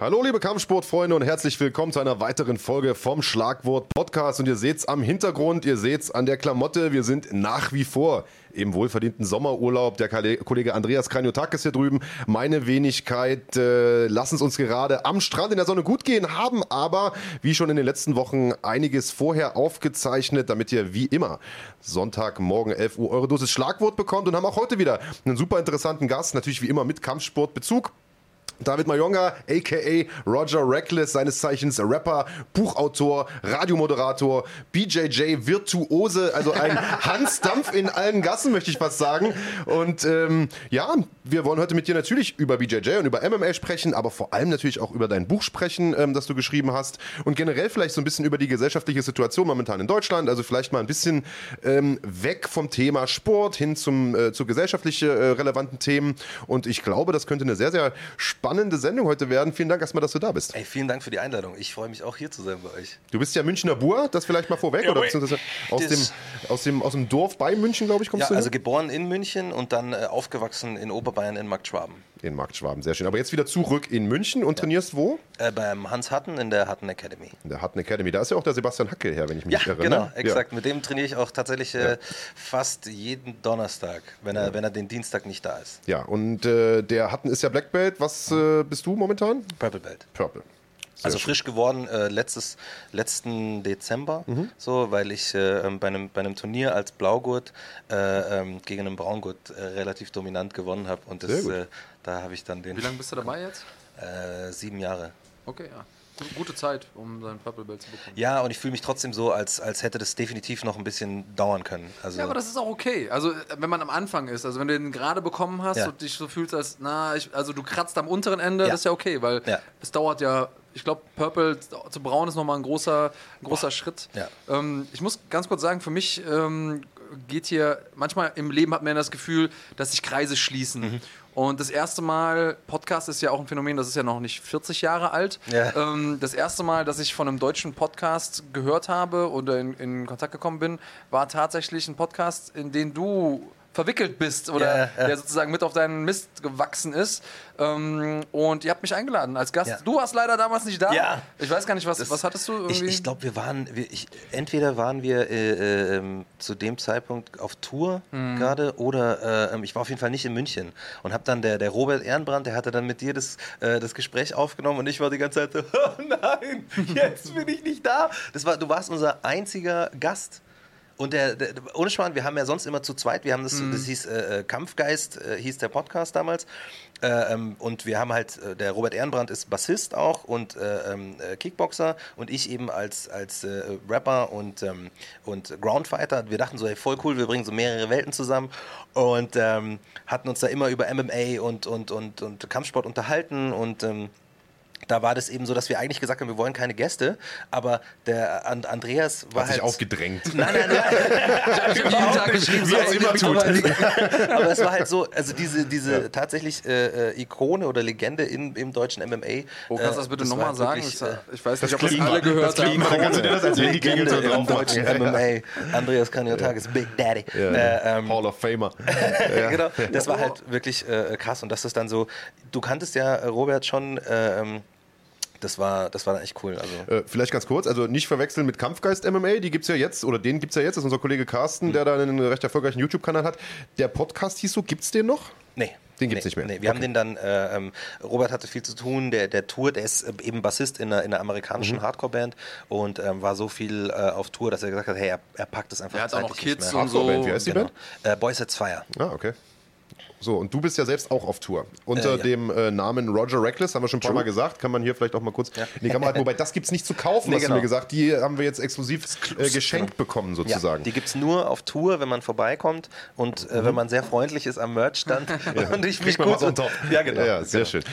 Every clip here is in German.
Hallo liebe Kampfsportfreunde und herzlich willkommen zu einer weiteren Folge vom Schlagwort Podcast. Und ihr seht's am Hintergrund, ihr seht's an der Klamotte, wir sind nach wie vor im wohlverdienten Sommerurlaub. Der Kollege Andreas Kranjotakis hier drüben, meine Wenigkeit, äh, lassen es uns gerade am Strand in der Sonne gut gehen, haben aber, wie schon in den letzten Wochen, einiges vorher aufgezeichnet, damit ihr wie immer Sonntagmorgen 11 Uhr eure Dosis Schlagwort bekommt und haben auch heute wieder einen super interessanten Gast, natürlich wie immer mit Kampfsportbezug. David Mayonga, aka Roger Reckless, seines Zeichens Rapper, Buchautor, Radiomoderator, BJJ, Virtuose, also ein Hans Dampf in allen Gassen, möchte ich fast sagen. Und ähm, ja, wir wollen heute mit dir natürlich über BJJ und über MMA sprechen, aber vor allem natürlich auch über dein Buch sprechen, ähm, das du geschrieben hast und generell vielleicht so ein bisschen über die gesellschaftliche Situation momentan in Deutschland, also vielleicht mal ein bisschen ähm, weg vom Thema Sport hin zum, äh, zu gesellschaftlich äh, relevanten Themen. Und ich glaube, das könnte eine sehr, sehr spannende spannende Sendung heute werden. Vielen Dank erstmal, dass du da bist. Ey, vielen Dank für die Einladung. Ich freue mich auch hier zu sein bei euch. Du bist ja Münchner Bur, das vielleicht mal vorweg, ja, oder beziehungsweise aus dem, aus, dem, aus dem Dorf bei München, glaube ich, kommst ja, du? Ja, also geboren in München und dann äh, aufgewachsen in Oberbayern in Marktschwaben. In Marktschwaben, sehr schön. Aber jetzt wieder zurück in München und ja. trainierst wo? Äh, beim Hans Hatten in der Hatten Academy. In der Hatten Academy. Da ist ja auch der Sebastian Hackel her, wenn ich mich ja, erinnere. Genau, exakt. Ja. Mit dem trainiere ich auch tatsächlich äh, fast jeden Donnerstag, wenn er, wenn er den Dienstag nicht da ist. Ja, und äh, der Hatten ist ja Black Belt. Was äh, bist du momentan? Purple Belt. Purple. Sehr also frisch geworden äh, letztes, letzten Dezember, mhm. so, weil ich äh, ähm, bei, einem, bei einem Turnier als Blaugurt äh, ähm, gegen einen Braungurt äh, relativ dominant gewonnen habe. Und das, äh, da habe ich dann den. Wie lange bist du dabei jetzt? Äh, sieben Jahre. Okay, ja gute Zeit, um sein Purple Belt zu bekommen. Ja, und ich fühle mich trotzdem so, als, als hätte das definitiv noch ein bisschen dauern können. Also ja, aber das ist auch okay. Also, wenn man am Anfang ist, also wenn du den gerade bekommen hast ja. und dich so fühlst, als, na, ich, also du kratzt am unteren Ende, ja. das ist ja okay, weil ja. es dauert ja ich glaube, Purple zu Braun ist nochmal ein großer, ein großer Schritt. Ja. Ähm, ich muss ganz kurz sagen, für mich ähm, geht hier, manchmal im Leben hat man das Gefühl, dass sich Kreise schließen. Mhm. Und das erste Mal, Podcast ist ja auch ein Phänomen, das ist ja noch nicht 40 Jahre alt. Ja. Ähm, das erste Mal, dass ich von einem deutschen Podcast gehört habe oder in, in Kontakt gekommen bin, war tatsächlich ein Podcast, in den du verwickelt bist oder ja, ja. der sozusagen mit auf deinen Mist gewachsen ist. Ähm, und ihr habt mich eingeladen als Gast. Ja. Du warst leider damals nicht da. Ja. Ich weiß gar nicht, was, das, was hattest du irgendwie? Ich, ich glaube, wir waren, wir, ich, entweder waren wir äh, äh, zu dem Zeitpunkt auf Tour mhm. gerade oder äh, ich war auf jeden Fall nicht in München und habe dann der, der Robert Ehrenbrand, der hatte dann mit dir das, äh, das Gespräch aufgenommen und ich war die ganze Zeit so, oh nein, jetzt bin ich nicht da. Das war, du warst unser einziger Gast. Und der, der, ohne Schwan, wir haben ja sonst immer zu zweit, wir haben das, mhm. das hieß äh, äh, Kampfgeist, äh, hieß der Podcast damals. Äh, ähm, und wir haben halt, äh, der Robert Ehrenbrand ist Bassist auch und äh, ähm, Kickboxer und ich eben als, als Rapper und, ähm, und Groundfighter. Wir dachten so, hey, voll cool, wir bringen so mehrere Welten zusammen und ähm, hatten uns da immer über MMA und, und, und, und Kampfsport unterhalten und ähm, da war das eben so, dass wir eigentlich gesagt haben, wir wollen keine Gäste, aber der Andreas war Hat halt... sich aufgedrängt. Nein, nein, nein. ich habe Tag geschrieben, wie er es immer tut. Aber, es war halt so, also diese, diese ja. tatsächlich äh, äh, Ikone oder Legende in, im deutschen MMA. Oh, kannst du das bitte nochmal sagen? Wirklich, äh, ich weiß nicht, ob das alle gehört das haben. Kannst du dir das als Legende im deutschen MMA. Andreas Kaniotakis, ja. Big Daddy. Ja. Äh, ähm, Hall of Famer. genau, das war halt wirklich äh, krass und das ist dann so, du kanntest ja äh, Robert schon äh, ähm, das war, das war echt cool. Also. Äh, vielleicht ganz kurz, also nicht verwechseln mit Kampfgeist MMA, die gibt es ja jetzt, oder den gibt es ja jetzt, das ist unser Kollege Carsten, mhm. der da einen recht erfolgreichen YouTube-Kanal hat. Der Podcast hieß so, gibt es den noch? Nee. Den gibt es nee, nicht mehr. Nee, wir okay. haben den dann, äh, ähm, Robert hatte viel zu tun, der, der Tour, der ist äh, eben Bassist in einer, in einer amerikanischen mhm. Hardcore-Band und ähm, war so viel äh, auf Tour, dass er gesagt hat, hey, er, er packt es einfach Er hat auch noch Kids und so. Wie heißt die genau. Band? Äh, Boys at Fire. Ah, okay. So, und du bist ja selbst auch auf Tour. Unter äh, ja. dem äh, Namen Roger Reckless, haben wir schon ein paar Mal gesagt. Kann man hier vielleicht auch mal kurz ja. in die Kamera halten. Wobei, das gibt es nicht zu kaufen, nee, hast genau. du mir gesagt. Die haben wir jetzt exklusiv äh, geschenkt genau. bekommen, sozusagen. Ja, die gibt es nur auf Tour, wenn man vorbeikommt und äh, mhm. wenn man sehr freundlich ist am Merchstand. und ich mich kurz und Ja, genau. Ja, sehr genau. schön.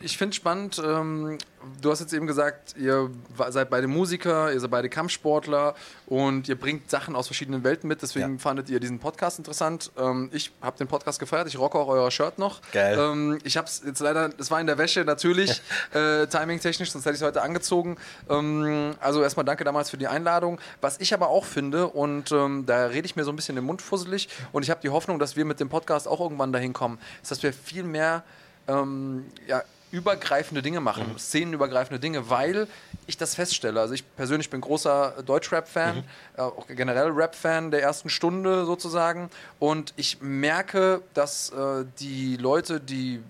Ich finde spannend, ähm, du hast jetzt eben gesagt, ihr seid beide Musiker, ihr seid beide Kampfsportler und ihr bringt Sachen aus verschiedenen Welten mit. Deswegen fandet ihr diesen Podcast interessant. Ähm, ich habe den Podcast gefeiert. Ich rock rocke auch euer Shirt noch. Geil. Ähm, ich habe es jetzt leider, es war in der Wäsche natürlich, äh, timing-technisch, sonst hätte ich es heute angezogen. Ähm, also erstmal danke damals für die Einladung. Was ich aber auch finde, und ähm, da rede ich mir so ein bisschen den Mund fusselig, und ich habe die Hoffnung, dass wir mit dem Podcast auch irgendwann dahin kommen, ist, dass wir viel mehr ähm, ja, übergreifende Dinge machen, mhm. szenenübergreifende Dinge, weil ich das feststelle. Also ich persönlich bin großer Deutschrap-Fan, mhm. äh, auch generell Rap-Fan der ersten Stunde sozusagen. Und ich merke, dass äh, die Leute, die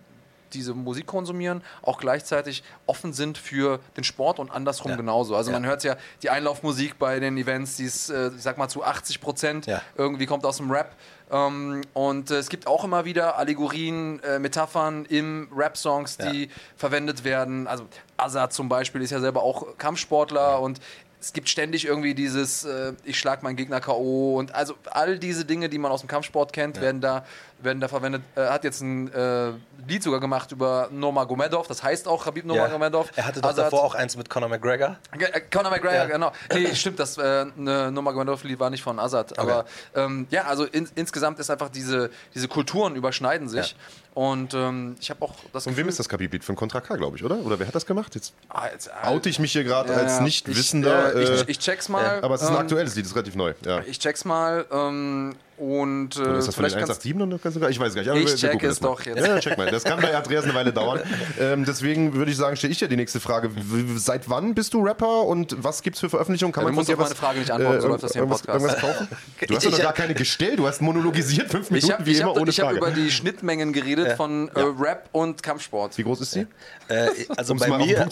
diese Musik konsumieren, auch gleichzeitig offen sind für den Sport und andersrum ja. genauso. Also ja. man hört ja die Einlaufmusik bei den Events, die ist, äh, ich sag mal, zu 80 Prozent ja. irgendwie kommt aus dem Rap. Ähm, und äh, es gibt auch immer wieder Allegorien, äh, Metaphern im Rap-Songs, die verwendet werden. Also Azad zum Beispiel ist ja selber auch Kampfsportler und es gibt ständig irgendwie dieses, äh, ich schlag meinen Gegner K.O. und also all diese Dinge, die man aus dem Kampfsport kennt, ja. werden da werden da verwendet. Er hat jetzt ein äh, Lied sogar gemacht über Nurmagomedov, das heißt auch Habib Nurmagomedov. Ja. Er hatte doch also davor auch eins mit Conor McGregor. Äh, Conor McGregor, ja. genau. Nee, stimmt, das äh, ne, Nurmagomedov-Lied war nicht von Azad. Okay. Aber ähm, ja, also in, insgesamt ist einfach diese, diese Kulturen überschneiden sich. Ja. Und ähm, ich habe auch das. Von wem ist das Khabib-Lied? Von Contra K, glaube ich, oder? Oder wer hat das gemacht? Jetzt ah, jetzt, äh, oute ich mich hier gerade ja, als Nicht-Wissender. Ich, äh, ich, ich, check's mal. Aber es ist ein ähm, aktuelles Lied, ist relativ neu. Ja. Ich check's mal. Ähm, und, äh, Oder ist das den 187 noch ganz sogar? Ich weiß gar nicht. Aber ich check es doch jetzt. Ja, check mal. Das kann bei Andreas eine Weile dauern. Ähm, deswegen würde ich sagen, stelle ich dir die nächste Frage. Seit wann bist du Rapper und was gibt es für Veröffentlichungen? Kann ja, man dir meine Frage nicht antworten, äh, so läuft das hier im Podcast. Irgendwas kaufen? Du hast ja noch gar keine gestellt. Du hast monologisiert fünf Minuten, hab, wie immer, hab, ohne ich Frage. Ich habe über die Schnittmengen geredet ja. von äh, Rap und Kampfsport. Wie groß ist sie? Äh, also bei, mir,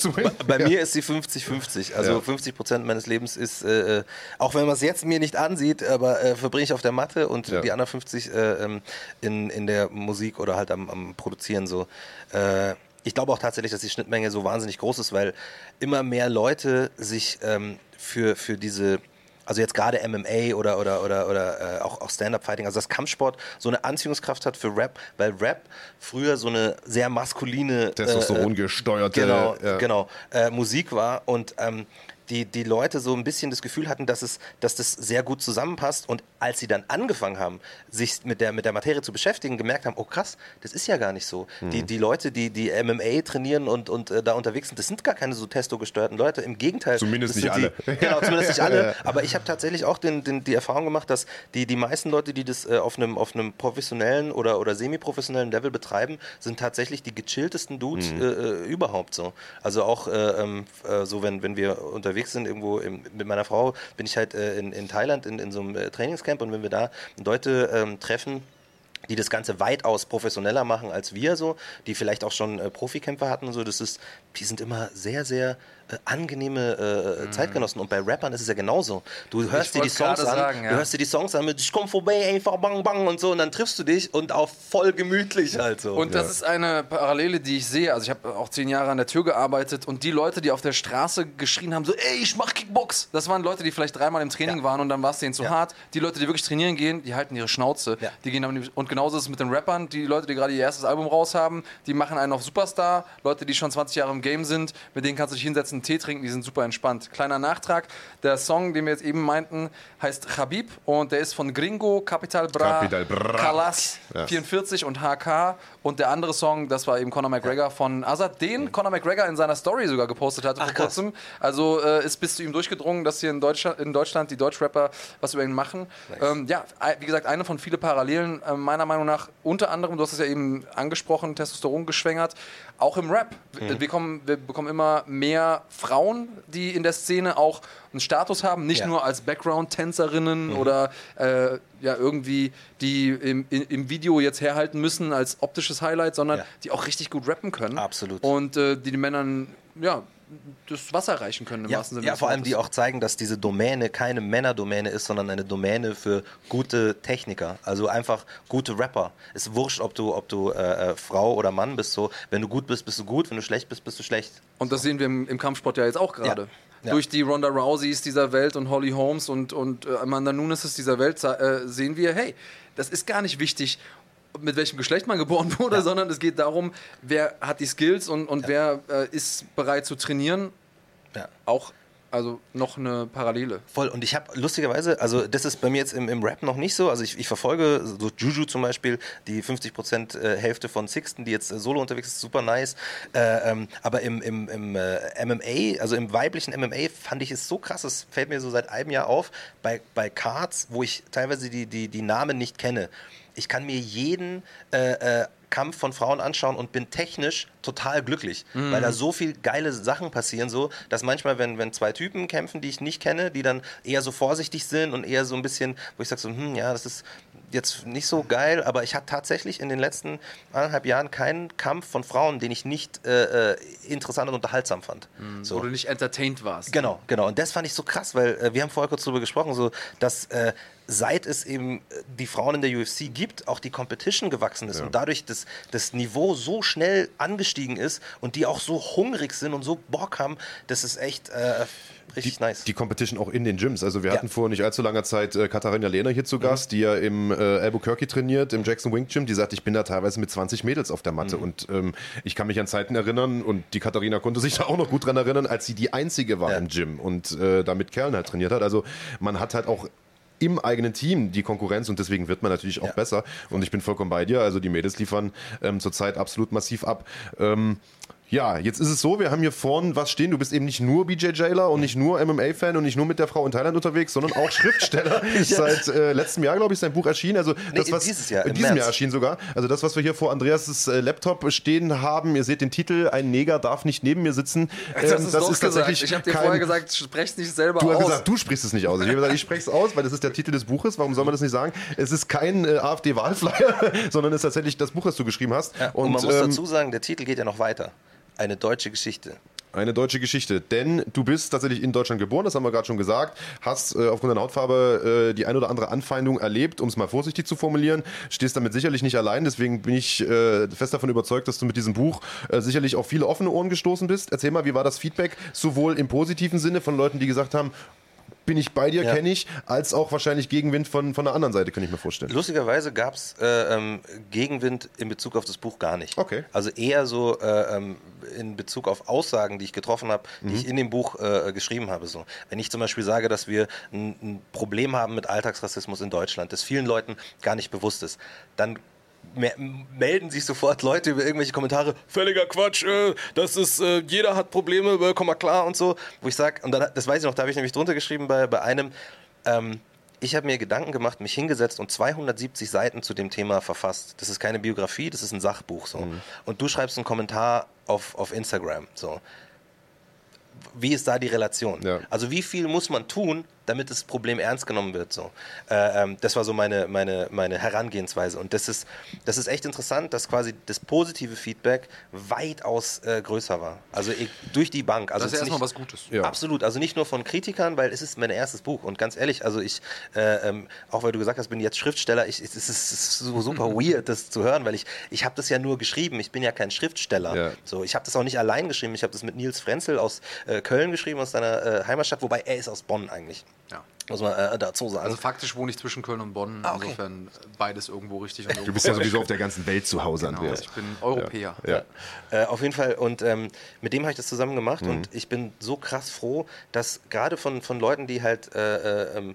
bei mir ist sie 50-50. Also 50 Prozent meines Lebens ist, äh, äh, auch wenn man es jetzt mir nicht ansieht, aber verbringe ich auf der Matte und die anderen 50 sich äh, ähm, in, in der Musik oder halt am, am Produzieren so. Äh, ich glaube auch tatsächlich, dass die Schnittmenge so wahnsinnig groß ist, weil immer mehr Leute sich ähm, für, für diese also jetzt gerade MMA oder oder oder oder äh, auch, auch Stand-up-Fighting, also das Kampfsport so eine Anziehungskraft hat für Rap, weil Rap früher so eine sehr maskuline Testosteron gesteuerte genau ja. genau äh, Musik war und ähm, die, die Leute so ein bisschen das Gefühl hatten, dass, es, dass das sehr gut zusammenpasst. Und als sie dann angefangen haben, sich mit der, mit der Materie zu beschäftigen, gemerkt haben, oh krass, das ist ja gar nicht so. Mhm. Die, die Leute, die, die MMA trainieren und, und äh, da unterwegs sind, das sind gar keine so testo-gesteuerten Leute. Im Gegenteil. Zumindest nicht alle. Die, genau, zumindest nicht alle. Aber ich habe tatsächlich auch den, den, die Erfahrung gemacht, dass die, die meisten Leute, die das äh, auf einem auf einem professionellen oder, oder semi-professionellen Level betreiben, sind tatsächlich die gechilltesten Dudes mhm. äh, äh überhaupt so. Also auch äh, ähm, äh, so, wenn, wenn wir unterwegs unterwegs sind, irgendwo im, mit meiner Frau, bin ich halt äh, in, in Thailand in, in so einem äh, Trainingscamp. Und wenn wir da Leute ähm, treffen, die das Ganze weitaus professioneller machen als wir so, die vielleicht auch schon äh, Profikämpfer hatten und so, das ist, die sind immer sehr, sehr angenehme äh, mhm. Zeitgenossen. Und bei Rappern ist es ja genauso. Du hörst dir die Songs an, sagen, ja. du hörst dir die Songs an mit ich komm vorbei, einfach bang bang und so und dann triffst du dich und auch voll gemütlich halt so. Und das ist eine Parallele, die ich sehe. Also ich habe auch zehn Jahre an der Tür gearbeitet und die Leute, die auf der Straße geschrien haben, so ey, ich mach Kickbox, das waren Leute, die vielleicht dreimal im Training ja. waren und dann war es denen zu hart. Die Leute, die wirklich trainieren gehen, die halten ihre Schnauze. Die gehen dann, und genauso ist es mit den Rappern. Die Leute, die gerade ihr erstes Album raus haben, die machen einen auf Superstar. Leute, die schon 20 Jahre im Game sind, mit denen kannst du dich hinsetzen, einen Tee trinken, die sind super entspannt. Kleiner Nachtrag, der Song, den wir jetzt eben meinten, heißt Habib und der ist von Gringo, Capital Bra, Capital Bra. Kalas yes. 44 und HK und der andere Song, das war eben Conor McGregor von Azad, den Conor McGregor in seiner Story sogar gepostet hatte Ach, vor kurzem. Also äh, ist bis zu ihm durchgedrungen, dass hier in Deutschland, in Deutschland die Deutschrapper was über ihn machen. Nice. Ähm, ja, wie gesagt, eine von vielen Parallelen, äh, meiner Meinung nach, unter anderem, du hast es ja eben angesprochen, Testosteron geschwängert, auch im Rap. Mhm. Wir, kommen, wir bekommen immer mehr Frauen, die in der Szene auch einen Status haben, nicht ja. nur als Background-Tänzerinnen mhm. oder äh, ja, irgendwie die im, im, Video jetzt herhalten müssen als optisches Highlight, sondern ja. die auch richtig gut rappen können. Absolut. Und äh, die den Männern ja, das Wasser reichen können im ja, wahrsten Sinne. Ja, vor allem die auch zeigen, dass diese Domäne keine Männerdomäne ist, sondern eine Domäne für gute Techniker, also einfach gute Rapper. Es ist wurscht, ob du, ob du äh, äh, Frau oder Mann bist. So, wenn du gut bist, bist du gut. Wenn du schlecht bist, bist du schlecht. Und das sehen wir im, im Kampfsport ja jetzt auch gerade. Ja. Ja. Durch die Ronda Rouseys dieser Welt und Holly Holmes und, und äh, Amanda Nunes dieser Welt äh, sehen wir, hey, das ist gar nicht wichtig, mit welchem Geschlecht man geboren wurde, ja. sondern es geht darum, wer hat die Skills und, und ja. wer äh, ist bereit zu trainieren. Ja. Auch also noch eine Parallele. Voll. Und ich habe lustigerweise, also das ist bei mir jetzt im, im Rap noch nicht so. Also ich, ich verfolge so Juju zum Beispiel, die 50% äh, Hälfte von Sixten, die jetzt äh, solo unterwegs ist, super nice. Äh, ähm, aber im, im, im äh, MMA, also im weiblichen MMA, fand ich es so krass, es fällt mir so seit einem Jahr auf, bei, bei Cards, wo ich teilweise die, die, die Namen nicht kenne. Ich kann mir jeden äh, äh, Kampf von Frauen anschauen und bin technisch total glücklich, mhm. weil da so viel geile Sachen passieren, so, dass manchmal, wenn, wenn zwei Typen kämpfen, die ich nicht kenne, die dann eher so vorsichtig sind und eher so ein bisschen, wo ich sage so, hm, ja, das ist jetzt nicht so geil, aber ich hatte tatsächlich in den letzten anderthalb Jahren keinen Kampf von Frauen, den ich nicht äh, äh interessant und unterhaltsam fand. Mhm, so. Wo du nicht entertained warst. Genau, genau. Und das fand ich so krass, weil äh, wir haben vorher kurz darüber gesprochen, so, dass äh, seit es eben äh, die Frauen in der UFC gibt, auch die Competition gewachsen ist ja. und dadurch das, das Niveau so schnell angestiegen ist und die auch so hungrig sind und so Bock haben, das ist echt äh, richtig die, nice. Die Competition auch in den Gyms. Also wir ja. hatten vor nicht allzu langer Zeit äh, Katharina Lehner hier zu Gast, mhm. die ja im äh, Albuquerque trainiert, im Jackson Wing Gym. Die sagt, ich bin da teilweise mit 20 Mädels auf der Matte. Mhm. Und ähm, ich kann mich an Zeiten erinnern, und die Katharina konnte sich da auch noch gut dran erinnern, als sie die einzige war ja. im Gym und äh, da mit Kerlen halt trainiert hat. Also man hat halt auch im eigenen Team die Konkurrenz und deswegen wird man natürlich auch ja. besser. Und ich bin vollkommen bei dir. Also die Mädels liefern ähm, zurzeit absolut massiv ab. Ähm, ja, jetzt ist es so, wir haben hier vorne was stehen. Du bist eben nicht nur BJ Jailer und nicht nur MMA-Fan und nicht nur mit der Frau in Thailand unterwegs, sondern auch Schriftsteller. ja. Seit äh, letztem Jahr, glaube ich, ist dein Buch erschienen. Also das, nee, was dieses Jahr, in diesem März. Jahr erschienen sogar. Also das, was wir hier vor Andreas' äh, Laptop stehen haben, ihr seht den Titel, ein Neger darf nicht neben mir sitzen. Ähm, das ist, das ist tatsächlich. Ich habe dir kein, vorher gesagt, sprech es nicht selber du aus. Du hast gesagt, du sprichst es nicht aus. Ich habe gesagt, ich spreche es aus, weil das ist der Titel des Buches. Warum soll man das nicht sagen? Es ist kein äh, AfD-Wahlflyer, sondern es ist tatsächlich das Buch, das du geschrieben hast. Ja, und, und, man muss ähm, dazu sagen, der Titel geht ja noch weiter. Eine deutsche Geschichte. Eine deutsche Geschichte, denn du bist tatsächlich in Deutschland geboren, das haben wir gerade schon gesagt, hast äh, aufgrund deiner Hautfarbe äh, die ein oder andere Anfeindung erlebt, um es mal vorsichtig zu formulieren, stehst damit sicherlich nicht allein, deswegen bin ich äh, fest davon überzeugt, dass du mit diesem Buch äh, sicherlich auf viele offene Ohren gestoßen bist. Erzähl mal, wie war das Feedback, sowohl im positiven Sinne von Leuten, die gesagt haben, bin ich bei dir, ja. kenne ich, als auch wahrscheinlich Gegenwind von, von der anderen Seite, kann ich mir vorstellen. Lustigerweise gab es äh, ähm, Gegenwind in Bezug auf das Buch gar nicht. Okay. Also eher so äh, ähm, in Bezug auf Aussagen, die ich getroffen habe, die mhm. ich in dem Buch äh, geschrieben habe. So. Wenn ich zum Beispiel sage, dass wir ein, ein Problem haben mit Alltagsrassismus in Deutschland, das vielen Leuten gar nicht bewusst ist, dann melden sich sofort Leute über irgendwelche Kommentare, völliger Quatsch, äh, das ist, äh, jeder hat Probleme, äh, komm mal klar und so, wo ich sage, und dann, das weiß ich noch, da habe ich nämlich drunter geschrieben bei, bei einem, ähm, ich habe mir Gedanken gemacht, mich hingesetzt und 270 Seiten zu dem Thema verfasst. Das ist keine Biografie, das ist ein Sachbuch so. Mhm. Und du schreibst einen Kommentar auf, auf Instagram so. Wie ist da die Relation? Ja. Also wie viel muss man tun, damit das Problem ernst genommen wird. So. Äh, ähm, das war so meine, meine, meine Herangehensweise. Und das ist, das ist echt interessant, dass quasi das positive Feedback weitaus äh, größer war. Also ich, durch die Bank. Also das ist erstmal was Gutes. Ja. Absolut. Also nicht nur von Kritikern, weil es ist mein erstes Buch. Und ganz ehrlich, also ich, äh, ähm, auch weil du gesagt hast, bin jetzt Schriftsteller, ich, es, ist, es ist so super weird, das zu hören, weil ich, ich habe das ja nur geschrieben. Ich bin ja kein Schriftsteller. Ja. So, ich habe das auch nicht allein geschrieben. Ich habe das mit Nils Frenzel aus äh, Köln geschrieben, aus seiner äh, Heimatstadt, wobei er ist aus Bonn eigentlich. Muss man äh, dazu sagen. Also faktisch wohne ich zwischen Köln und Bonn. Ah, okay. Insofern beides irgendwo richtig. Und irgendwo du bist ja sowieso auf der ganzen Welt zu Hause, genau, Andreas. Ich bin Europäer. Ja. ja. Äh, auf jeden Fall. Und ähm, mit dem habe ich das zusammen gemacht. Mhm. Und ich bin so krass froh, dass gerade von, von Leuten, die halt äh, äh ähm,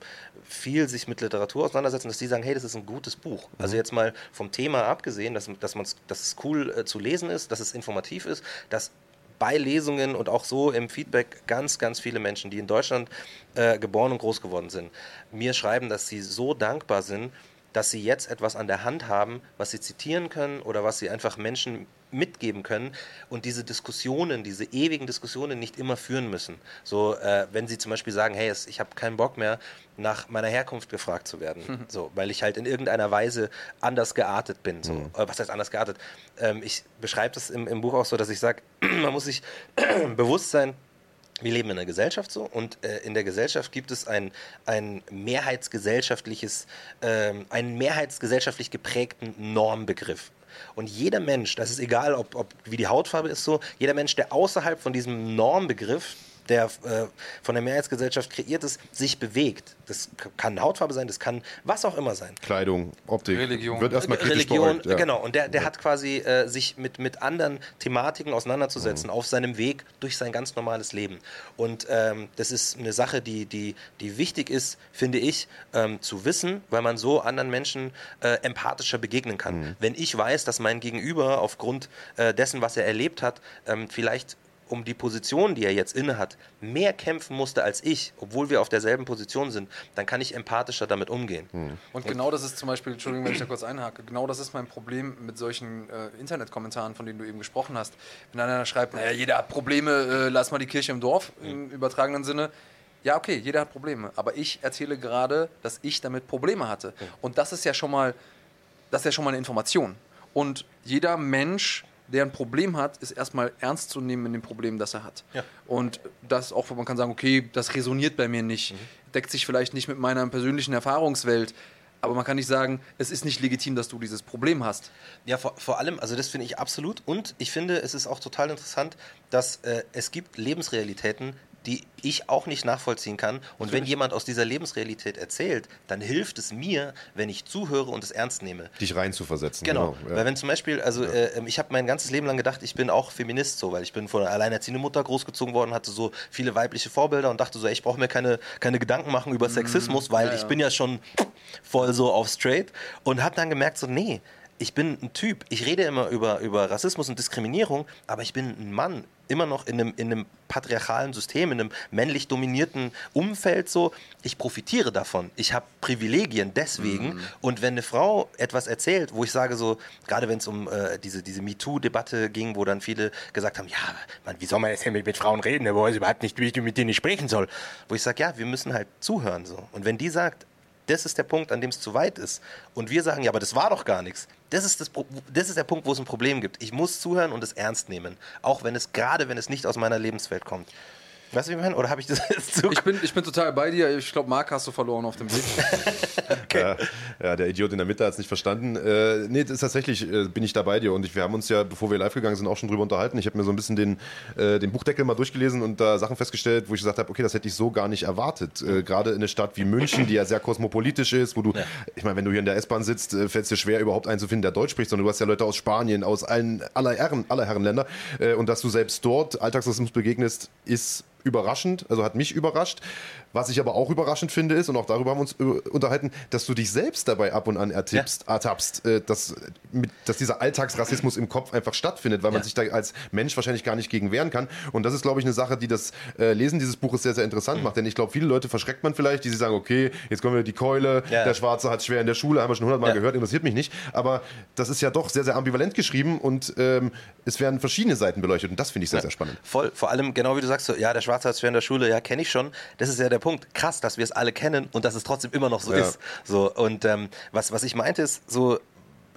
viel sich mit Literatur auseinandersetzen, dass die sagen, hey, das ist ein gutes Buch. Also mhm. Also jetzt mal vom Thema abgesehen, dass, dass, dass es cool äh, zu lesen ist, dass es informativ ist, dass bei Lesungen und auch so im Feedback ganz, ganz viele Menschen, die in Deutschland äh, geboren und groß geworden sind, mir schreiben, dass sie so dankbar sind, dass sie jetzt etwas an der Hand haben, was sie zitieren können oder was sie einfach Menschen mitgeben können und diese Diskussionen, diese ewigen Diskussionen nicht immer führen müssen. So, äh, wenn sie zum Beispiel sagen, hey, ich habe keinen Bock mehr, nach meiner Herkunft gefragt zu werden, mhm. so, weil ich halt in irgendeiner Weise anders geartet bin. So. Mhm. was heißt anders geartet? Ähm, ich beschreibe das im, im Buch auch so, dass ich sage, man muss sich bewusst sein, wir leben in einer Gesellschaft so und äh, in der Gesellschaft gibt es ein, ein mehrheitsgesellschaftliches, äh, einen mehrheitsgesellschaftlich geprägten Normbegriff. Und jeder Mensch, das ist egal, ob, ob wie die Hautfarbe ist so, jeder Mensch, der außerhalb von diesem Normbegriff der äh, von der Mehrheitsgesellschaft kreiert ist, sich bewegt. Das kann Hautfarbe sein, das kann was auch immer sein. Kleidung, Optik. Religion. Wird erstmal kritisch Religion, beäugt, ja. genau. Und der, der ja. hat quasi äh, sich mit, mit anderen Thematiken auseinanderzusetzen mhm. auf seinem Weg durch sein ganz normales Leben. Und ähm, das ist eine Sache, die, die, die wichtig ist, finde ich, ähm, zu wissen, weil man so anderen Menschen äh, empathischer begegnen kann. Mhm. Wenn ich weiß, dass mein Gegenüber aufgrund äh, dessen, was er erlebt hat, ähm, vielleicht um die Position, die er jetzt inne hat, mehr kämpfen musste als ich, obwohl wir auf derselben Position sind, dann kann ich empathischer damit umgehen. Mhm. Und genau das ist zum Beispiel, Entschuldigung, wenn ich da kurz einhake, genau das ist mein Problem mit solchen äh, Internetkommentaren, von denen du eben gesprochen hast. Wenn einer schreibt, naja, jeder hat Probleme, äh, lass mal die Kirche im Dorf, mhm. im übertragenen Sinne. Ja, okay, jeder hat Probleme, aber ich erzähle gerade, dass ich damit Probleme hatte. Mhm. Und das ist ja schon mal, das ist ja schon mal eine Information. Und jeder Mensch der ein Problem hat, ist erstmal ernst zu nehmen in dem Problem, das er hat. Ja. Und das auch, man kann sagen, okay, das resoniert bei mir nicht, mhm. deckt sich vielleicht nicht mit meiner persönlichen Erfahrungswelt. Aber man kann nicht sagen, es ist nicht legitim, dass du dieses Problem hast. Ja, vor, vor allem, also das finde ich absolut. Und ich finde, es ist auch total interessant, dass äh, es gibt Lebensrealitäten, die ich auch nicht nachvollziehen kann. Und wenn jemand aus dieser Lebensrealität erzählt, dann hilft es mir, wenn ich zuhöre und es ernst nehme. Dich rein zu versetzen. Genau. genau ja. Weil wenn zum Beispiel, also ja. äh, ich habe mein ganzes Leben lang gedacht, ich bin auch Feminist, so, weil ich bin von einer alleinerziehenden Mutter großgezogen worden, hatte so viele weibliche Vorbilder und dachte so, ey, ich brauche mir keine, keine Gedanken machen über mhm. Sexismus, weil ja, ich bin ja schon voll so auf straight und habe dann gemerkt so, nee, ich bin ein Typ, ich rede immer über, über Rassismus und Diskriminierung, aber ich bin ein Mann, immer noch in einem, in einem patriarchalen System, in einem männlich dominierten Umfeld so. Ich profitiere davon. Ich habe Privilegien deswegen. Mhm. Und wenn eine Frau etwas erzählt, wo ich sage so, gerade wenn es um äh, diese, diese MeToo-Debatte ging, wo dann viele gesagt haben, ja, man, wie soll man jetzt mit, mit Frauen reden, der weiß überhaupt nicht, wie ich mit denen sprechen soll. Wo ich sage, ja, wir müssen halt zuhören so. Und wenn die sagt, das ist der Punkt, an dem es zu weit ist. Und wir sagen, ja, aber das war doch gar nichts. Das ist, das, das ist der Punkt, wo es ein Problem gibt. Ich muss zuhören und es ernst nehmen. Auch wenn es, gerade wenn es nicht aus meiner Lebenswelt kommt. Weißt du, wie ich meine? Oder habe ich das jetzt so? Ich bin, ich bin total bei dir. Ich glaube, Marc hast du verloren auf dem Weg. okay. ja, ja, der Idiot in der Mitte hat es nicht verstanden. Äh, nee, ist tatsächlich, äh, bin ich da bei dir. Und ich, wir haben uns ja, bevor wir live gegangen sind, auch schon drüber unterhalten. Ich habe mir so ein bisschen den, äh, den Buchdeckel mal durchgelesen und da Sachen festgestellt, wo ich gesagt habe, okay, das hätte ich so gar nicht erwartet. Äh, Gerade in einer Stadt wie München, die ja sehr kosmopolitisch ist, wo du, ja. ich meine, wenn du hier in der S-Bahn sitzt, äh, fällt es dir schwer, überhaupt einen zu finden, der Deutsch spricht, sondern du hast ja Leute aus Spanien, aus allen, aller Herren, aller Herrenländer. Äh, und dass du selbst dort Alltagsrassismus begegnest, ist überraschend, also hat mich überrascht. Was ich aber auch überraschend finde, ist, und auch darüber haben wir uns äh, unterhalten, dass du dich selbst dabei ab und an ertippst, ja. ertappst, äh, dass, mit, dass dieser Alltagsrassismus im Kopf einfach stattfindet, weil man sich da als Mensch wahrscheinlich gar nicht gegen wehren kann. Und das ist, glaube ich, eine Sache, die das äh, Lesen dieses Buches sehr, sehr interessant mhm. macht. Denn ich glaube, viele Leute verschreckt man vielleicht, die sie sagen, okay, jetzt kommen wir die Keule, ja. der Schwarze hat schwer in der Schule, haben wir schon hundertmal ja. gehört, interessiert mich nicht. Aber das ist ja doch sehr, sehr ambivalent geschrieben und ähm, es werden verschiedene Seiten beleuchtet. Und das finde ich sehr, sehr spannend. Voll, vor allem genau wie du sagst, so, ja, der Schwarze hat schwer in der Schule, ja, kenne ich schon. Das ist ja der Punkt. Krass, dass wir es alle kennen und dass es trotzdem immer noch so ja. ist. So, und ähm, was, was ich meinte ist, so,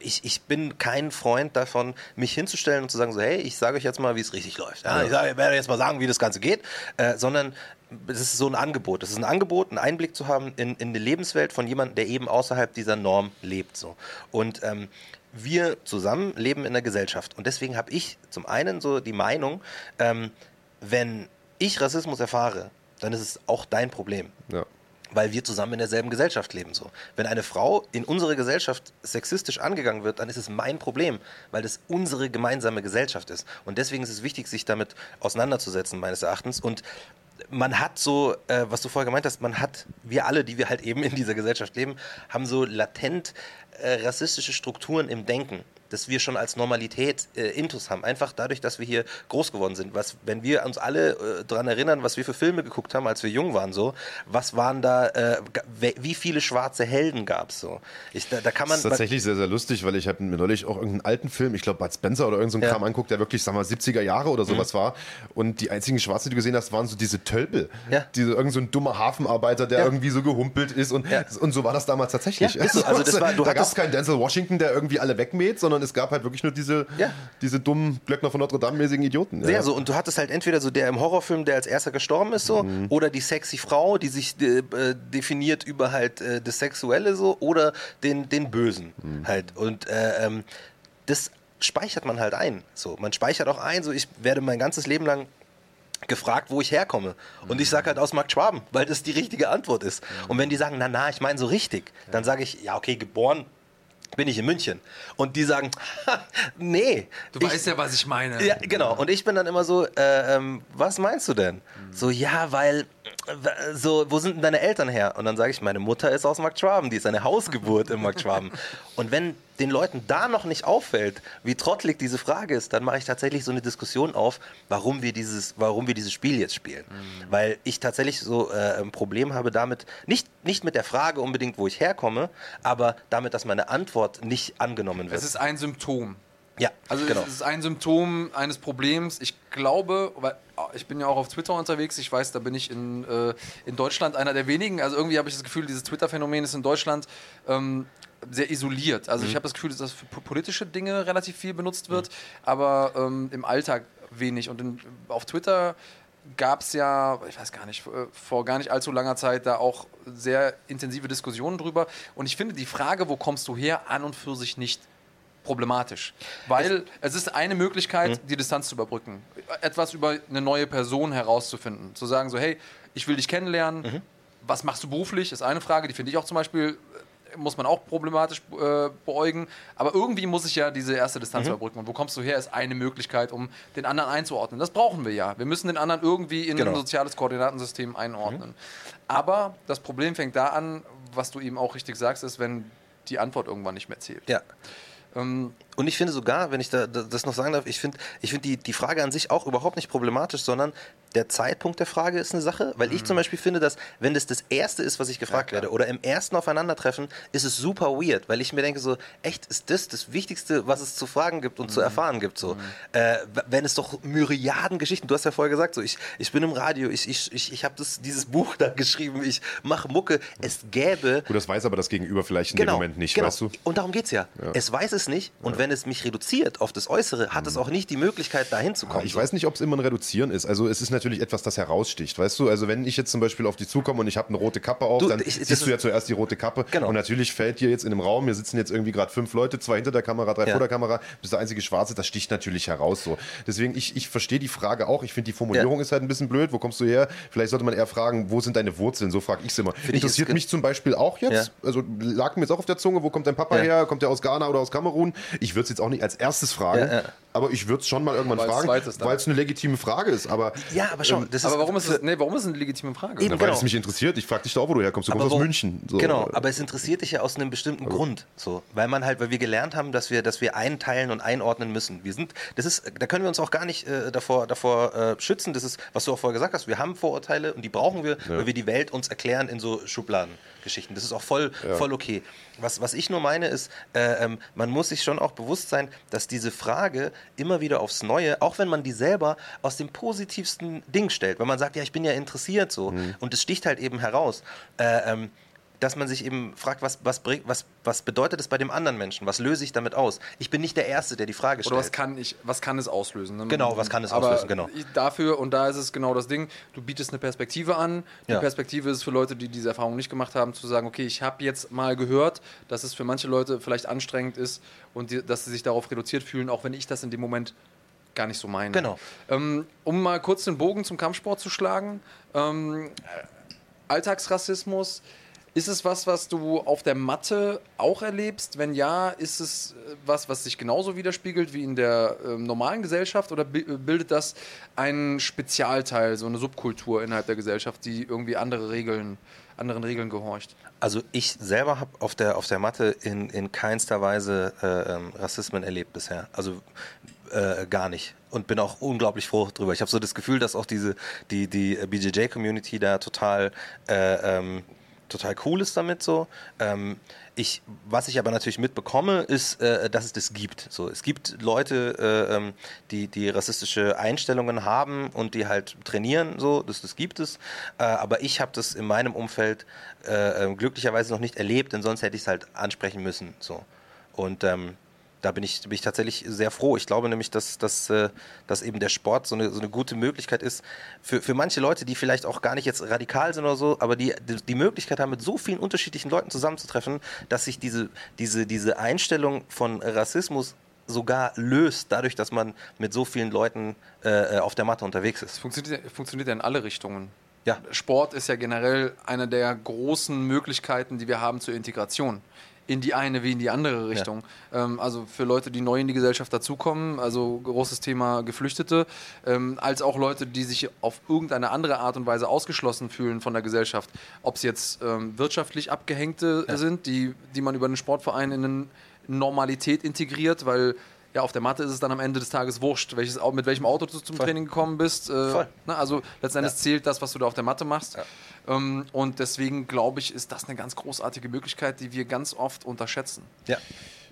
ich, ich bin kein Freund davon, mich hinzustellen und zu sagen, so, hey, ich sage euch jetzt mal, wie es richtig läuft. Ja, ich, sage, ich werde jetzt mal sagen, wie das Ganze geht, äh, sondern es ist so ein Angebot. Es ist ein Angebot, einen Einblick zu haben in, in die Lebenswelt von jemandem, der eben außerhalb dieser Norm lebt. So. Und ähm, wir zusammen leben in der Gesellschaft. Und deswegen habe ich zum einen so die Meinung, ähm, wenn ich Rassismus erfahre, dann ist es auch dein Problem. Ja. Weil wir zusammen in derselben Gesellschaft leben. So. Wenn eine Frau in unserer Gesellschaft sexistisch angegangen wird, dann ist es mein Problem, weil das unsere gemeinsame Gesellschaft ist. Und deswegen ist es wichtig, sich damit auseinanderzusetzen, meines Erachtens. Und man hat so, äh, was du vorher gemeint hast, man hat, wir alle, die wir halt eben in dieser Gesellschaft leben, haben so latent äh, rassistische Strukturen im Denken dass wir schon als Normalität äh, Intus haben. Einfach dadurch, dass wir hier groß geworden sind. Was, wenn wir uns alle äh, daran erinnern, was wir für Filme geguckt haben, als wir jung waren, so, was waren da, äh, wie viele schwarze Helden gab es so? Ich, da, da, kann man. Das ist tatsächlich sehr, sehr lustig, weil ich habe mir neulich auch irgendeinen alten Film, ich glaube Bud Spencer oder irgendein so ja. Kram anguckt, der wirklich, sagen wir 70er Jahre oder sowas mhm. war. Und die einzigen Schwarzen, die du gesehen hast, waren so diese Tölpel. Ja. Diese, irgend so ein dummer Hafenarbeiter, der ja. irgendwie so gehumpelt ist. Und, ja. und so war das damals tatsächlich. Ja, also, also das war, da gab es keinen Denzel Washington, der irgendwie alle wegmäht, sondern es gab halt wirklich nur diese, ja. diese dummen Glöckner von Notre Dame-mäßigen Idioten. Sehr ja. so. Und du hattest halt entweder so der im Horrorfilm, der als erster gestorben ist, so, mhm. oder die sexy Frau, die sich äh, definiert über halt äh, das Sexuelle so, oder den, den Bösen mhm. halt. Und äh, ähm, das speichert man halt ein. So, man speichert auch ein, so ich werde mein ganzes Leben lang gefragt, wo ich herkomme. Und ich sage halt aus Markt Schwaben, weil das die richtige Antwort ist. Und wenn die sagen, na na, ich meine so richtig, dann sage ich, ja okay, geboren bin ich in München. Und die sagen, nee. Du ich, weißt ja, was ich meine. Ja, genau. Und ich bin dann immer so, äh, ähm, was meinst du denn? Mhm. So, ja, weil so, wo sind denn deine Eltern her? Und dann sage ich, meine Mutter ist aus Marktschwaben, die ist eine Hausgeburt in Marktschwaben. Und wenn den Leuten da noch nicht auffällt, wie trottelig diese Frage ist, dann mache ich tatsächlich so eine Diskussion auf, warum wir dieses, warum wir dieses Spiel jetzt spielen. Mhm. Weil ich tatsächlich so äh, ein Problem habe damit, nicht, nicht mit der Frage unbedingt, wo ich herkomme, aber damit, dass meine Antwort nicht angenommen wird. Es ist ein Symptom. Ja, also genau. es ist ein Symptom eines Problems. Ich glaube, weil ah, ich bin ja auch auf Twitter unterwegs. Ich weiß, da bin ich in, äh, in Deutschland einer der wenigen. Also irgendwie habe ich das Gefühl, dieses Twitter-Phänomen ist in Deutschland ähm, sehr isoliert. Also mhm. ich habe das Gefühl, dass das für politische Dinge relativ viel benutzt wird, mhm. aber ähm, im Alltag wenig. Und in, auf Twitter gab es ja, ich weiß gar nicht, vor gar nicht allzu langer Zeit da auch sehr intensive Diskussionen drüber. Und ich finde die Frage, wo kommst du her, an und für sich nicht problematisch. Weil es ist eine Möglichkeit, mhm. die Distanz zu überbrücken. Etwas über eine neue Person herauszufinden. Zu sagen so, hey, ich will dich kennenlernen. Mhm. Was machst du beruflich? Ist eine Frage, die finde ich auch zum Beispiel muss man auch problematisch äh, beäugen. Aber irgendwie muss ich ja diese erste Distanz mhm. überbrücken. Und wo kommst du her, ist eine Möglichkeit, um den anderen einzuordnen. Das brauchen wir ja. Wir müssen den anderen irgendwie in genau. ein soziales Koordinatensystem einordnen. Mhm. Aber das Problem fängt da an, was du eben auch richtig sagst, ist, wenn die Antwort irgendwann nicht mehr zählt. Ja. Ähm, und ich finde sogar, wenn ich da, das noch sagen darf, ich finde ich find die, die Frage an sich auch überhaupt nicht problematisch, sondern der Zeitpunkt der Frage ist eine Sache, weil mhm. ich zum Beispiel finde, dass wenn das das Erste ist, was ich gefragt ja, werde oder im ersten Aufeinandertreffen, ist es super weird, weil ich mir denke so, echt, ist das das Wichtigste, was es zu fragen gibt und mhm. zu erfahren gibt so. Mhm. Äh, wenn es doch Myriaden Geschichten, du hast ja vorher gesagt, so ich, ich bin im Radio, ich, ich, ich, ich habe dieses Buch da geschrieben, ich mache Mucke, es gäbe... Gut, das weiß aber das Gegenüber vielleicht in genau, dem Moment nicht, genau. weißt du? Und darum geht es ja. ja. Es weiß es nicht und ja. wenn es mich reduziert auf das Äußere, hat es mhm. auch nicht die Möglichkeit, da hinzukommen. Ich so. weiß nicht, ob es immer ein Reduzieren ist. Also es ist natürlich etwas, das heraussticht, weißt du? Also wenn ich jetzt zum Beispiel auf dich zukomme und ich habe eine rote Kappe auf, du, dann ich, siehst du ja zuerst die rote Kappe. Genau. Und natürlich fällt dir jetzt in einem Raum, hier sitzen jetzt irgendwie gerade fünf Leute, zwei hinter der Kamera, drei ja. vor der Kamera, bist der einzige Schwarze, das sticht natürlich heraus so. Deswegen, ich, ich verstehe die Frage auch. Ich finde, die Formulierung ja. ist halt ein bisschen blöd. Wo kommst du her? Vielleicht sollte man eher fragen, wo sind deine Wurzeln? So frage ich es immer. Find Interessiert mich zum Beispiel auch jetzt, ja. also lag mir jetzt auch auf der Zunge, wo kommt dein Papa her? Kommt der aus Ghana oder aus Kamerun? Ich würde es jetzt auch nicht als erstes fragen, aber ich würde es schon mal irgendwann fragen, weil es eine legitime Frage ist. Aber, ja, aber schon. Ähm, aber warum ist, es, nee, warum ist es eine legitime Frage? Eben, Na, weil genau. es mich interessiert. Ich frage dich da auch, wo du herkommst. Du aber kommst wo, aus München. So. Genau, aber es interessiert dich ja aus einem bestimmten also. Grund. So. Weil man halt, weil wir gelernt haben, dass wir, dass wir einteilen und einordnen müssen. Wir sind, das ist, da können wir uns auch gar nicht äh, davor, davor äh, schützen. Das ist, was du auch vorher gesagt hast. Wir haben Vorurteile und die brauchen wir, ja. weil wir die Welt uns erklären in so Schubladen. Geschichten. Das ist auch voll, ja. voll okay. Was, was ich nur meine ist, äh, ähm, man muss sich schon auch bewusst sein, dass diese Frage immer wieder aufs Neue, auch wenn man die selber aus dem positivsten Ding stellt, wenn man sagt, ja, ich bin ja interessiert so mhm. und es sticht halt eben heraus. Äh, ähm, dass man sich eben fragt, was, was, was, was bedeutet es bei dem anderen Menschen? Was löse ich damit aus? Ich bin nicht der Erste, der die Frage stellt. Oder was kann, ich, was kann es auslösen? Ne? Genau, was kann es Aber auslösen, genau. Dafür, und da ist es genau das Ding, du bietest eine Perspektive an. Die ja. Perspektive ist für Leute, die diese Erfahrung nicht gemacht haben, zu sagen, okay, ich habe jetzt mal gehört, dass es für manche Leute vielleicht anstrengend ist und die, dass sie sich darauf reduziert fühlen, auch wenn ich das in dem Moment gar nicht so meine. Genau. Ähm, um mal kurz den Bogen zum Kampfsport zu schlagen. Ähm, Alltagsrassismus ist es was, was du auf der Matte auch erlebst? Wenn ja, ist es äh, was, was sich genauso widerspiegelt wie in der äh, normalen Gesellschaft oder äh, bildet das einen Spezialteil, so eine Subkultur innerhalb der Gesellschaft, die irgendwie andere Regeln, anderen Regeln gehorcht? Also ich selber habe auf der, auf der Matte in, in keinster Weise äh, ähm, Rassismen erlebt bisher. Also äh, gar nicht und bin auch unglaublich froh drüber. Ich habe so das Gefühl, dass auch diese die die BJJ-Community da total äh, ähm, total cool ist damit so. Ähm, ich, was ich aber natürlich mitbekomme, ist, äh, dass es das gibt. So, es gibt Leute, äh, ähm, die, die rassistische Einstellungen haben und die halt trainieren, so, das, das gibt es. Äh, aber ich habe das in meinem Umfeld äh, ähm, glücklicherweise noch nicht erlebt, denn sonst hätte ich es halt ansprechen müssen. So. Und ähm, da bin ich, bin ich tatsächlich sehr froh. Ich glaube nämlich, dass, dass, äh, dass eben der Sport so eine, so eine gute Möglichkeit ist für, für manche Leute, die vielleicht auch gar nicht jetzt radikal sind oder so, aber die die, die Möglichkeit haben, mit so vielen unterschiedlichen Leuten zusammenzutreffen, dass sich diese, diese, diese Einstellung von Rassismus sogar löst, dadurch, dass man mit so vielen Leuten äh, auf der Matte unterwegs ist. Funktioniert, funktioniert ja in alle Richtungen. Ja. Sport ist ja generell eine der großen Möglichkeiten, die wir haben zur Integration in die eine wie in die andere Richtung. Ja. Ähm, also für Leute, die neu in die Gesellschaft dazukommen, also großes Thema Geflüchtete, ähm, als auch Leute, die sich auf irgendeine andere Art und Weise ausgeschlossen fühlen von der Gesellschaft. Ob es jetzt ähm, wirtschaftlich Abgehängte ja. sind, die, die man über einen Sportverein in eine Normalität integriert, weil ja, auf der Matte ist es dann am Ende des Tages wurscht, welches, mit welchem Auto du zum Voll. Training gekommen bist. Äh, Voll. Na, also letztendlich ja. zählt das, was du da auf der Matte machst. Ja. Ähm, und deswegen glaube ich, ist das eine ganz großartige Möglichkeit, die wir ganz oft unterschätzen. Ja.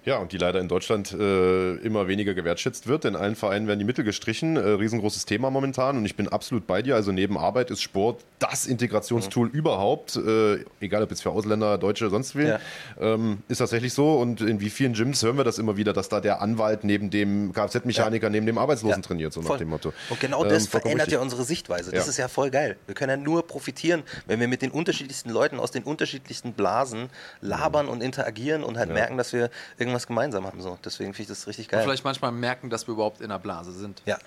Ja, und die leider in Deutschland äh, immer weniger gewertschätzt wird. In allen Vereinen werden die Mittel gestrichen. Äh, riesengroßes Thema momentan. Und ich bin absolut bei dir. Also neben Arbeit ist Sport das Integrationstool mhm. überhaupt. Äh, egal ob jetzt für Ausländer, Deutsche, sonst wen. Ja. Ähm, ist tatsächlich so. Und in wie vielen Gyms hören wir das immer wieder, dass da der Anwalt neben dem Kfz-Mechaniker, ja. neben dem Arbeitslosen ja. trainiert, so voll. nach dem Motto. Und genau das ähm, verändert richtig. ja unsere Sichtweise. Das ist ja voll geil. Wir können ja nur profitieren, wenn wir mit den unterschiedlichsten Leuten aus den unterschiedlichsten Blasen labern mhm. und interagieren und halt merken, dass wir irgendwas gemeinsam haben. So. Deswegen finde ich das richtig geil. Und vielleicht manchmal merken, dass wir überhaupt in der Blase sind. Ja.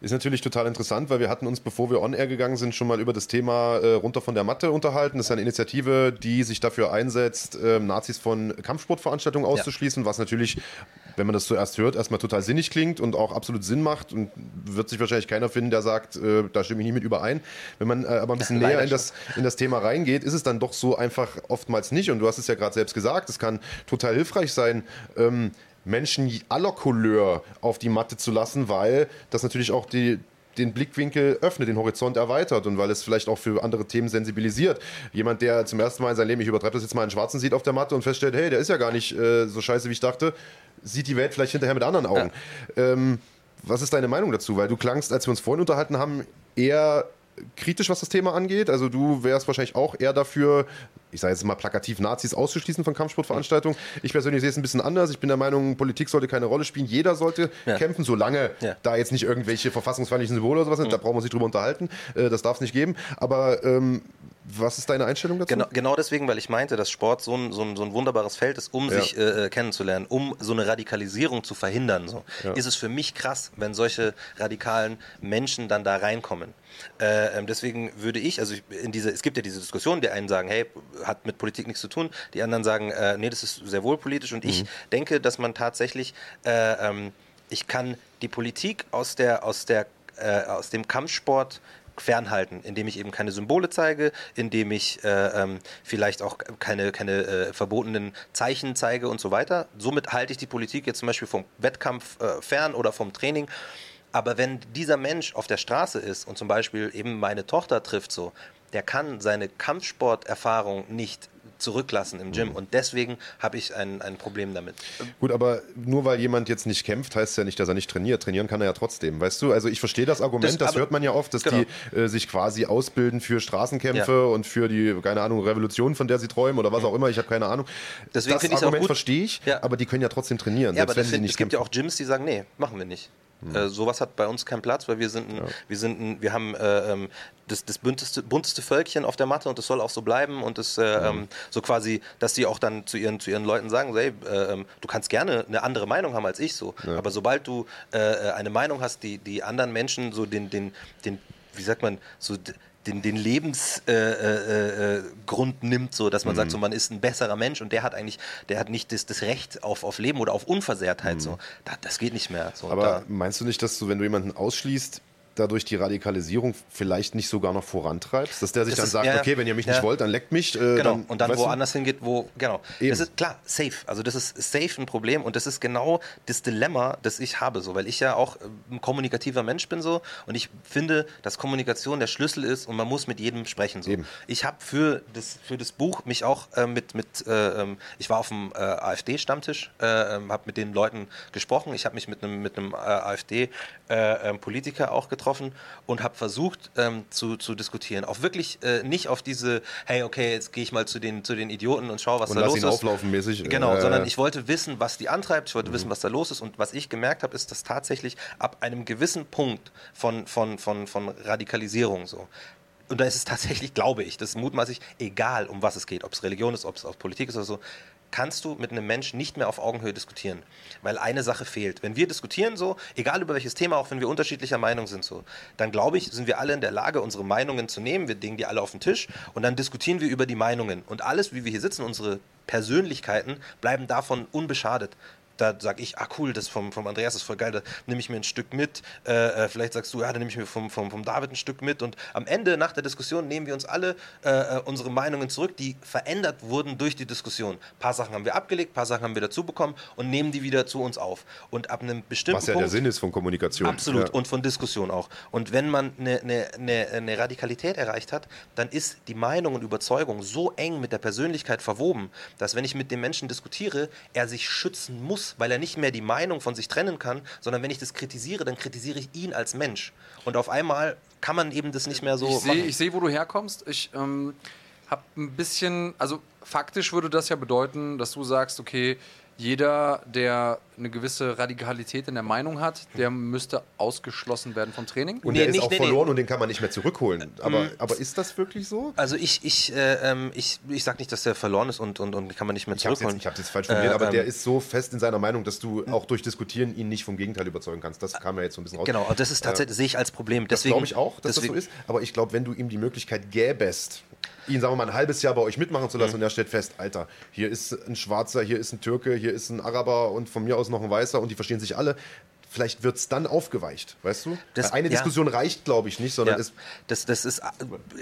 Ist natürlich total interessant, weil wir hatten uns, bevor wir on-air gegangen sind, schon mal über das Thema äh, runter von der Matte unterhalten. Das ist eine Initiative, die sich dafür einsetzt, äh, Nazis von Kampfsportveranstaltungen auszuschließen, ja. was natürlich, wenn man das zuerst hört, erstmal total sinnig klingt und auch absolut Sinn macht und wird sich wahrscheinlich keiner finden, der sagt, äh, da stimme ich nicht mit überein. Wenn man äh, aber ein bisschen näher in das, in das Thema reingeht, ist es dann doch so einfach oftmals nicht. Und du hast es ja gerade selbst gesagt, es kann total hilfreich sein, ähm, Menschen aller Couleur auf die Matte zu lassen, weil das natürlich auch die, den Blickwinkel öffnet, den Horizont erweitert und weil es vielleicht auch für andere Themen sensibilisiert. Jemand, der zum ersten Mal in seinem Leben, ich übertreibe das jetzt mal, einen Schwarzen sieht auf der Matte und feststellt, hey, der ist ja gar nicht äh, so scheiße, wie ich dachte, sieht die Welt vielleicht hinterher mit anderen Augen. Ja. Ähm, was ist deine Meinung dazu? Weil du klangst, als wir uns vorhin unterhalten haben, eher kritisch, was das Thema angeht. Also du wärst wahrscheinlich auch eher dafür, ich sage jetzt mal plakativ, Nazis auszuschließen von Kampfsportveranstaltungen. Ich persönlich sehe es ein bisschen anders. Ich bin der Meinung, Politik sollte keine Rolle spielen. Jeder sollte ja. kämpfen, solange ja. da jetzt nicht irgendwelche verfassungsfeindlichen Symbole oder sowas sind. Mhm. Da brauchen wir sich drüber unterhalten. Äh, das darf es nicht geben. Aber ähm, was ist deine Einstellung dazu? Genau, genau, deswegen, weil ich meinte, dass Sport so ein, so ein, so ein wunderbares Feld ist, um ja. sich äh, äh kennenzulernen, um so eine Radikalisierung zu verhindern. So. Ja. Ist es für mich krass, wenn solche radikalen Menschen dann da reinkommen. Äh, ähm, deswegen würde ich, also in diese, es gibt ja diese Diskussion, die einen sagen, hey, hat mit Politik nichts zu tun, die anderen sagen, äh, nee, das ist sehr wohl politisch und mhm. ich denke, dass man tatsächlich, äh, ähm, ich kann die Politik aus der, aus der, äh, aus dem Kampfsport fernhalten, indem ich eben keine Symbole zeige, indem ich äh, ähm, vielleicht auch keine, keine äh, verbotenen Zeichen zeige und so weiter. Somit halte ich die Politik jetzt zum Beispiel vom Wettkampf äh, fern oder vom Training. Aber wenn dieser Mensch auf der Straße ist und zum Beispiel eben meine Tochter trifft so, der kann seine Kampfsporterfahrung nicht zurücklassen im Gym. Mhm. Und deswegen habe ich ein, ein Problem damit. Gut, aber nur weil jemand jetzt nicht kämpft, heißt ja nicht, dass er nicht trainiert. Trainieren kann er ja trotzdem, weißt du? Also ich verstehe das Argument, das, das hört man ja oft, dass genau. die äh, sich quasi ausbilden für Straßenkämpfe ja. und für die, keine Ahnung, Revolution, von der sie träumen oder was auch immer. Ich habe keine Ahnung. Deswegen das Argument verstehe ich, ja. aber die können ja trotzdem trainieren. Ja, aber das find, es gibt ja auch Gyms, die sagen, nee, machen wir nicht. Mhm. Äh, sowas hat bei uns keinen Platz, weil wir sind, ein, ja. wir sind, ein, wir haben äh, ähm, das, das bunteste, bunteste Völkchen auf der Matte und das soll auch so bleiben und das äh, mhm. so quasi, dass sie auch dann zu ihren, zu ihren Leuten sagen, hey, äh, ähm, du kannst gerne eine andere Meinung haben als ich so, ja. aber sobald du äh, eine Meinung hast, die die anderen Menschen so den, den, den wie sagt man, so den, den Lebensgrund äh, äh, äh nimmt, so dass man mhm. sagt, so man ist ein besserer Mensch und der hat eigentlich, der hat nicht das, das Recht auf, auf Leben oder auf Unversehrtheit. Mhm. So. Das, das geht nicht mehr. So. Aber da, meinst du nicht, dass du, wenn du jemanden ausschließt, dadurch die Radikalisierung vielleicht nicht sogar noch vorantreibst? Dass der sich das dann ist, sagt, ja, okay, wenn ihr mich ja. nicht wollt, dann leckt mich. Äh, genau, dann, und dann woanders hingeht, wo, genau. Eben. Das ist klar, safe. Also das ist safe ein Problem und das ist genau das Dilemma, das ich habe, so, weil ich ja auch ein kommunikativer Mensch bin so und ich finde, dass Kommunikation der Schlüssel ist und man muss mit jedem sprechen. So. Eben. Ich habe für das, für das Buch mich auch äh, mit, mit äh, ähm, ich war auf dem äh, AfD-Stammtisch, äh, ähm, habe mit den Leuten gesprochen, ich habe mich mit einem mit einem äh, AfD-Politiker auch getroffen getroffen und habe versucht ähm, zu, zu diskutieren. Auch wirklich äh, nicht auf diese, hey, okay, jetzt gehe ich mal zu den, zu den Idioten und schaue, was und da los ihn ist. auflaufen mäßig. Genau, äh, sondern ich wollte wissen, was die antreibt, ich wollte mhm. wissen, was da los ist. Und was ich gemerkt habe, ist, dass tatsächlich ab einem gewissen Punkt von, von, von, von Radikalisierung so, und da ist es tatsächlich, glaube ich, das ist mutmaßlich egal, um was es geht, ob es Religion ist, ob es auf Politik ist oder so, kannst du mit einem Menschen nicht mehr auf Augenhöhe diskutieren, weil eine Sache fehlt. Wenn wir diskutieren so, egal über welches Thema, auch wenn wir unterschiedlicher Meinung sind so, dann glaube ich, sind wir alle in der Lage, unsere Meinungen zu nehmen, wir legen die alle auf den Tisch und dann diskutieren wir über die Meinungen. Und alles, wie wir hier sitzen, unsere Persönlichkeiten bleiben davon unbeschadet da sage ich, ah cool, das vom, vom Andreas ist voll geil, da nehme ich mir ein Stück mit. Äh, äh vielleicht sagst du, ja, da nehme ich mir vom, vom, vom David ein Stück mit. Und am Ende, nach der Diskussion, nehmen wir uns alle äh, äh, unsere Meinungen zurück, die verändert wurden durch die Diskussion. Ein paar Sachen haben wir abgelegt, ein paar Sachen haben wir dazu bekommen und nehmen die wieder zu uns auf. Und ab einem bestimmten Was ja Punkt, der Sinn ist von Kommunikation. Absolut, ja. und von Diskussion auch. Und wenn man eine, eine, eine, eine Radikalität erreicht hat, dann ist die Meinung und Überzeugung so eng mit der Persönlichkeit verwoben, dass wenn ich mit dem Menschen diskutiere, er sich schützen muss, weil er nicht mehr die Meinung von sich trennen kann, sondern wenn ich das kritisiere, dann kritisiere ich ihn als Mensch. Und auf einmal kann man eben das nicht mehr so ich sehe, seh, wo du herkommst. Ich ähm, habe ein bisschen, also faktisch würde das ja bedeuten, dass du sagst, okay, jeder, der eine gewisse Radikalität in der Meinung hat, der müsste ausgeschlossen werden vom Training. Und nee, der ist nicht, auch nee, verloren nee. und den kann man nicht mehr zurückholen. Aber, mhm. aber ist das wirklich so? Also ich, ich, äh, ähm, ich, ich sage nicht, dass der verloren ist und, und, und kann man nicht mehr zurückholen. ich habe es jetzt falsch formuliert, äh, aber ähm, der ist so fest in seiner Meinung, dass du auch durch Diskutieren ihn nicht vom Gegenteil überzeugen kannst. Das kam ja jetzt so ein bisschen raus. Genau, und das ist tatsächlich, äh, sehe ich als Problem. das glaube ich auch, dass deswegen, das so ist. Aber ich glaube, wenn du ihm die Möglichkeit gäbest, ihn, sagen wir mal, ein halbes Jahr bei euch mitmachen zu lassen mhm. und er stellt fest, Alter, hier ist ein Schwarzer, hier ist ein Türke, hier ist ein Araber und von mir aus noch ein Weißer und die verstehen sich alle. Vielleicht wird es dann aufgeweicht, weißt du? Das, eine ja. Diskussion reicht, glaube ich, nicht, sondern ja. es. Das, das ist.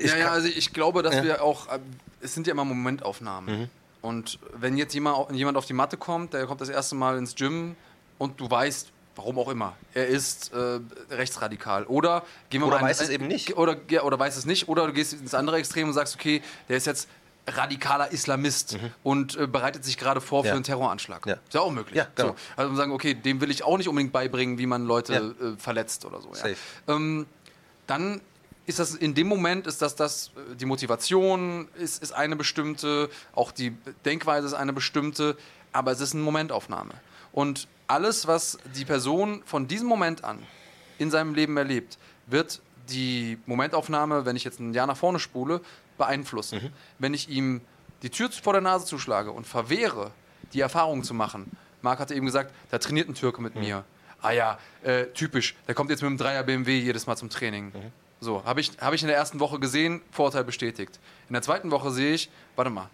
ja, ja, also ich glaube, dass ja. wir auch. Äh, es sind ja immer Momentaufnahmen. Mhm. Und wenn jetzt jemand, jemand auf die Matte kommt, der kommt das erste Mal ins Gym und du weißt, Warum auch immer. Er ist äh, rechtsradikal. Oder gehen wir oder mal weiß es eben nicht. Oder, ja, oder weiß es nicht. Oder du gehst ins andere Extrem und sagst, okay, der ist jetzt radikaler Islamist mhm. und äh, bereitet sich gerade vor ja. für einen Terroranschlag. Ja. Ist ja auch möglich. Ja, genau. so. Also sagen, okay, dem will ich auch nicht unbedingt beibringen, wie man Leute ja. äh, verletzt oder so. Ja. Ähm, dann ist das in dem Moment ist das das äh, die Motivation ist, ist eine bestimmte, auch die Denkweise ist eine bestimmte, aber es ist eine Momentaufnahme. Und alles, was die Person von diesem Moment an in seinem Leben erlebt, wird die Momentaufnahme, wenn ich jetzt ein Jahr nach vorne spule, beeinflussen. Mhm. Wenn ich ihm die Tür vor der Nase zuschlage und verwehre, die Erfahrung zu machen. Marc hatte eben gesagt, da trainiert ein Türke mit mhm. mir. Ah ja, äh, typisch, der kommt jetzt mit einem Dreier BMW jedes Mal zum Training. Mhm. So, habe ich, hab ich in der ersten Woche gesehen, Vorurteil bestätigt. In der zweiten Woche sehe ich, warte mal,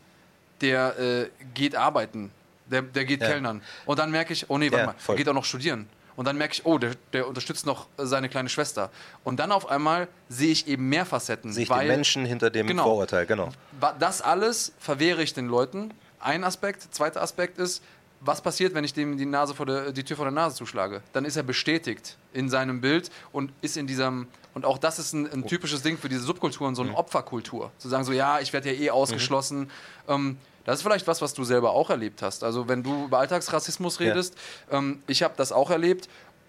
der äh, geht arbeiten der, der geht ja. Kellnern. Und dann merke ich, oh nee, warte ja, mal, voll. der geht auch noch studieren. Und dann merke ich, oh, der, der, unterstützt noch seine kleine Schwester. Und dann auf einmal sehe ich eben mehr Facetten. Sehe ich weil, den Menschen hinter dem genau, Vorurteil, genau. Das alles verwehre ich den Leuten. Ein Aspekt. Zweiter Aspekt ist, was passiert, wenn ich dem die, Nase vor der, die Tür vor der Nase zuschlage? Dann ist er bestätigt in seinem Bild und ist in diesem, und auch das ist ein, ein typisches Ding für diese Subkulturen, so eine mhm. Opferkultur. Zu sagen so, ja, ich werde ja eh ausgeschlossen. Mhm. Ähm, das ist vielleicht was, was du selber auch erlebt hast. Also wenn du über Alltagsrassismus redest, ja. ähm, ich habe das auch erlebt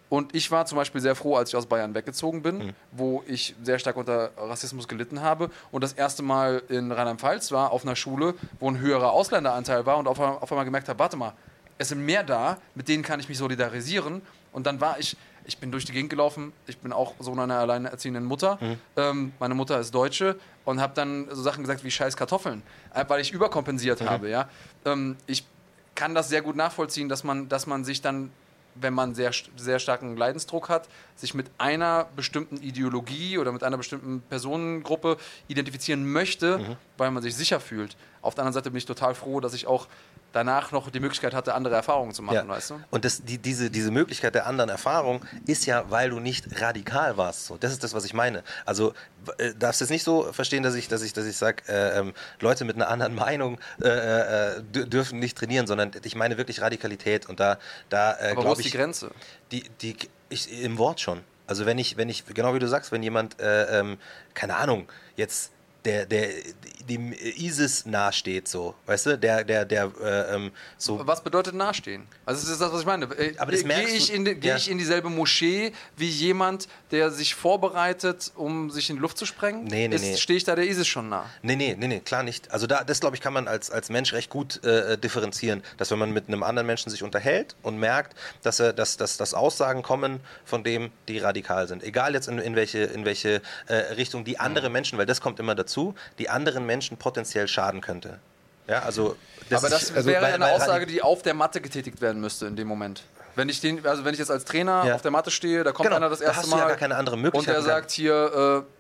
und ich war zum Beispiel sehr froh, als ich aus Bayern weggezogen bin, mhm. wo ich sehr stark unter Rassismus gelitten habe und das erste Mal in Rheinland-Pfalz war, auf einer Schule, wo ein höherer Ausländeranteil war und auf, auf einmal gemerkt habe, warte mal, es sind mehr da, mit denen kann ich mich solidarisieren. Und dann war ich, ich bin durch die Gegend gelaufen, ich bin auch Sohn einer alleinerziehenden Mutter. Mhm. Ähm, meine Mutter ist Deutsche und habe dann so Sachen gesagt wie scheiß Kartoffeln, äh, weil ich überkompensiert mhm. habe. Ja? Ähm, ich kann das sehr gut nachvollziehen, dass man, dass man sich dann, wenn man sehr, sehr starken Leidensdruck hat, sich mit einer bestimmten Ideologie oder mit einer bestimmten Personengruppe identifizieren möchte, mhm. weil man sich sicher fühlt. Auf der anderen Seite bin ich total froh, dass ich auch danach noch die Möglichkeit hatte, andere Erfahrungen zu machen, ja. weißt du? Und das, die, diese, diese Möglichkeit der anderen Erfahrung ist ja, weil du nicht radikal warst. So. Das ist das, was ich meine. Also äh, darfst du es nicht so verstehen, dass ich, dass ich, dass ich sage, äh, ähm, Leute mit einer anderen Meinung äh, äh, dürfen nicht trainieren, sondern ich meine wirklich Radikalität. Und da, da äh, glaube ich. die Grenze? Die, die, ich, Im Wort schon. Also wenn ich, wenn ich, genau wie du sagst, wenn jemand, äh, ähm, keine Ahnung, jetzt der, der dem ISIS nahesteht, so, weißt du, der, der, der, äh, ähm, so. Was bedeutet nahestehen? Also das ist das, was ich meine. Äh, Aber das gehe ich, in, geh ja. ich in dieselbe Moschee wie jemand, der sich vorbereitet, um sich in die Luft zu sprengen? Nee, nee, nee. Stehe ich da der ISIS schon nah? Nee, nee, nee, nee, klar nicht. Also da, das, glaube ich, kann man als, als Mensch recht gut äh, differenzieren, dass wenn man mit einem anderen Menschen sich unterhält und merkt, dass, er, dass, dass, dass Aussagen kommen von dem, die radikal sind. Egal jetzt in, in welche, in welche äh, Richtung die andere mhm. Menschen, weil das kommt immer dazu, die anderen Menschen potenziell schaden könnte. Ja, also das Aber das also, wäre weil, eine Aussage, die auf der Matte getätigt werden müsste in dem Moment. Wenn ich, den, also wenn ich jetzt als Trainer ja. auf der Matte stehe, da kommt genau, einer das erste da hast Mal. Du ja gar keine andere Möglichkeit. Und der sagt hier, äh,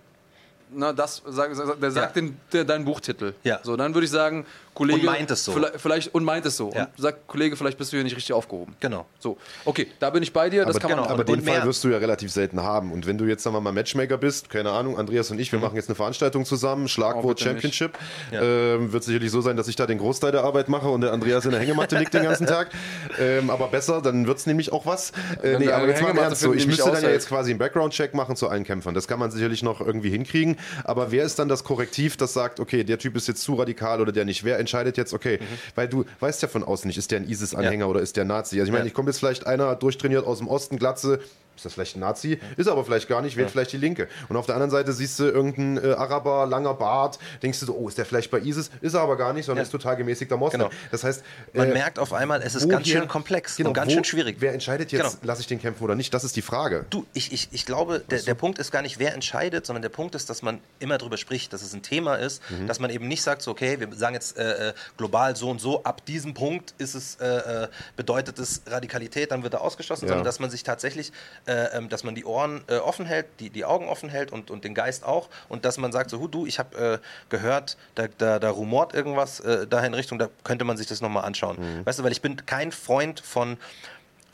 na, das, der sagt ja. den, der, deinen Buchtitel. Ja. So, dann würde ich sagen, Kollege. Und meint es so. Vielleicht, und meint es so. Ja. Und sagt, Kollege, vielleicht bist du hier nicht richtig aufgehoben. Genau. So, okay, da bin ich bei dir. Das aber, kann man genau, aber den Fall wirst du ja relativ selten haben. Und wenn du jetzt, sagen wir mal, Matchmaker bist, keine Ahnung, Andreas und ich, wir mhm. machen jetzt eine Veranstaltung zusammen, Schlagwort oh, Championship. Ja. Ähm, wird sicherlich so sein, dass ich da den Großteil der Arbeit mache und der Andreas in der Hängematte liegt den ganzen Tag. Ähm, aber besser, dann wird es nämlich auch was. Äh, nee, aber jetzt mal ernst so. Ich müsste dann ja jetzt quasi einen Background-Check machen zu allen Kämpfern. Das kann man sicherlich noch irgendwie hinkriegen. Aber wer ist dann das Korrektiv, das sagt, okay, der Typ ist jetzt zu radikal oder der nicht? Wer entscheidet jetzt, okay, Mhm. Weil du weißt ja von außen nicht, ist der ein ISIS-Anhänger ja. oder ist der Nazi? Also ich meine, ich komme jetzt vielleicht einer durchtrainiert aus dem Osten, Glatze, ist das vielleicht ein Nazi? Ist aber vielleicht gar nicht, wählt ja. vielleicht die Linke. Und auf der anderen Seite siehst du irgendeinen äh, Araber, langer Bart, denkst du so, oh, ist der vielleicht bei ISIS? Ist er aber gar nicht, sondern ja. ist total gemäßigter Moslem. Genau. Das heißt, man äh, merkt auf einmal, es ist ganz schön komplex genau, und ganz wo, schön schwierig. Wer entscheidet jetzt, genau. lasse ich den kämpfen oder nicht? Das ist die Frage. Du, ich, ich, ich glaube, der, der Punkt ist gar nicht, wer entscheidet, sondern der Punkt ist, dass man immer darüber spricht, dass es ein Thema ist, mhm. dass man eben nicht sagt, so, okay, wir sagen jetzt äh, äh global so und so, ab diesem Punkt ist es, äh, bedeutet es Radikalität, dann wird er ausgeschlossen, ja. sondern dass man sich tatsächlich, ähm, dass man die Ohren äh, offen hält, die, die Augen offen hält und, und den Geist auch. Und dass man sagt, so, du, ich habe äh, gehört, da, da, da rumort irgendwas äh, dahin Richtung, da könnte man sich das nochmal anschauen. Mhm. Weißt du, weil ich bin kein Freund von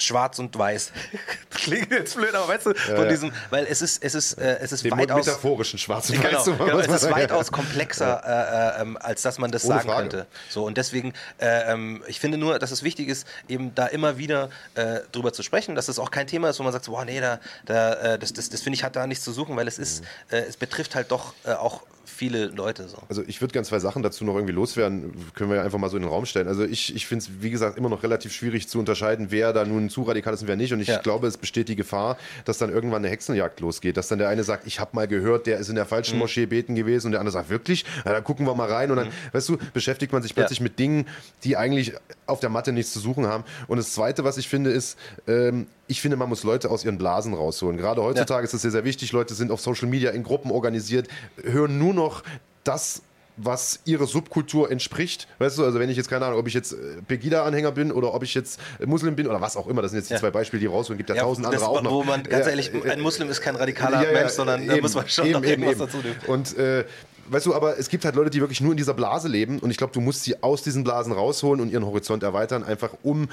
schwarz und weiß. Klingt jetzt blöd, aber weißt du, von ja, diesem, weil es ist, es ist, äh, es ist Den weitaus. metaphorischen schwarz und genau, weiß. Genau, es ist weitaus komplexer, äh, äh, ähm, als dass man das Ohne sagen Frage. könnte. So, und deswegen, äh, ähm, ich finde nur, dass es wichtig ist, eben da immer wieder äh, drüber zu sprechen, dass es auch kein Thema ist, wo man sagt, boah, nee, da, da, äh, das, das, das finde ich hat da nichts zu suchen, weil es ist, mhm. es betrifft halt doch auch viele Leute so. Also ich würde gerne zwei Sachen dazu noch irgendwie loswerden, können wir ja einfach mal so in den Raum stellen. Also ich, ich finde es, wie gesagt, immer noch relativ schwierig zu unterscheiden, wer da nun zu radikal ist und wer nicht. Und ich ja. glaube, es besteht die Gefahr, dass dann irgendwann eine Hexenjagd losgeht. Dass dann der eine sagt, ich habe mal gehört, der ist in der falschen mhm. Moschee beten gewesen und der andere sagt, wirklich? Na, dann gucken wir mal rein. Und dann, mhm. weißt du, beschäftigt man sich plötzlich ja. mit Dingen, die eigentlich auf der Matte nichts zu suchen haben. Und das Zweite, was ich finde, ist, ähm, ich finde, man muss Leute aus ihren Blasen rausholen. Gerade heutzutage ja. ist das sehr, sehr wichtig. Leute sind auf Social Media in Gruppen organisiert, hören nur noch das was ihrer Subkultur entspricht. Weißt du, also wenn ich jetzt keine Ahnung, ob ich jetzt äh, Pegida-Anhänger bin oder ob ich jetzt Muslim bin oder was auch immer, das sind jetzt die ja. zwei Beispiele, die rausholen. Gibt ja, ja tausend andere auch noch. Wo man ganz ehrlich, ein Muslim ist kein radikaler ja, Mensch, sondern eben, da muss man schon eben, noch eben, eben. dazu nehmen. Und äh, weißt du, aber es gibt halt Leute, die wirklich nur in dieser Blase leben und ich glaube, du musst sie aus diesen Blasen rausholen und ihren Horizont erweitern, einfach um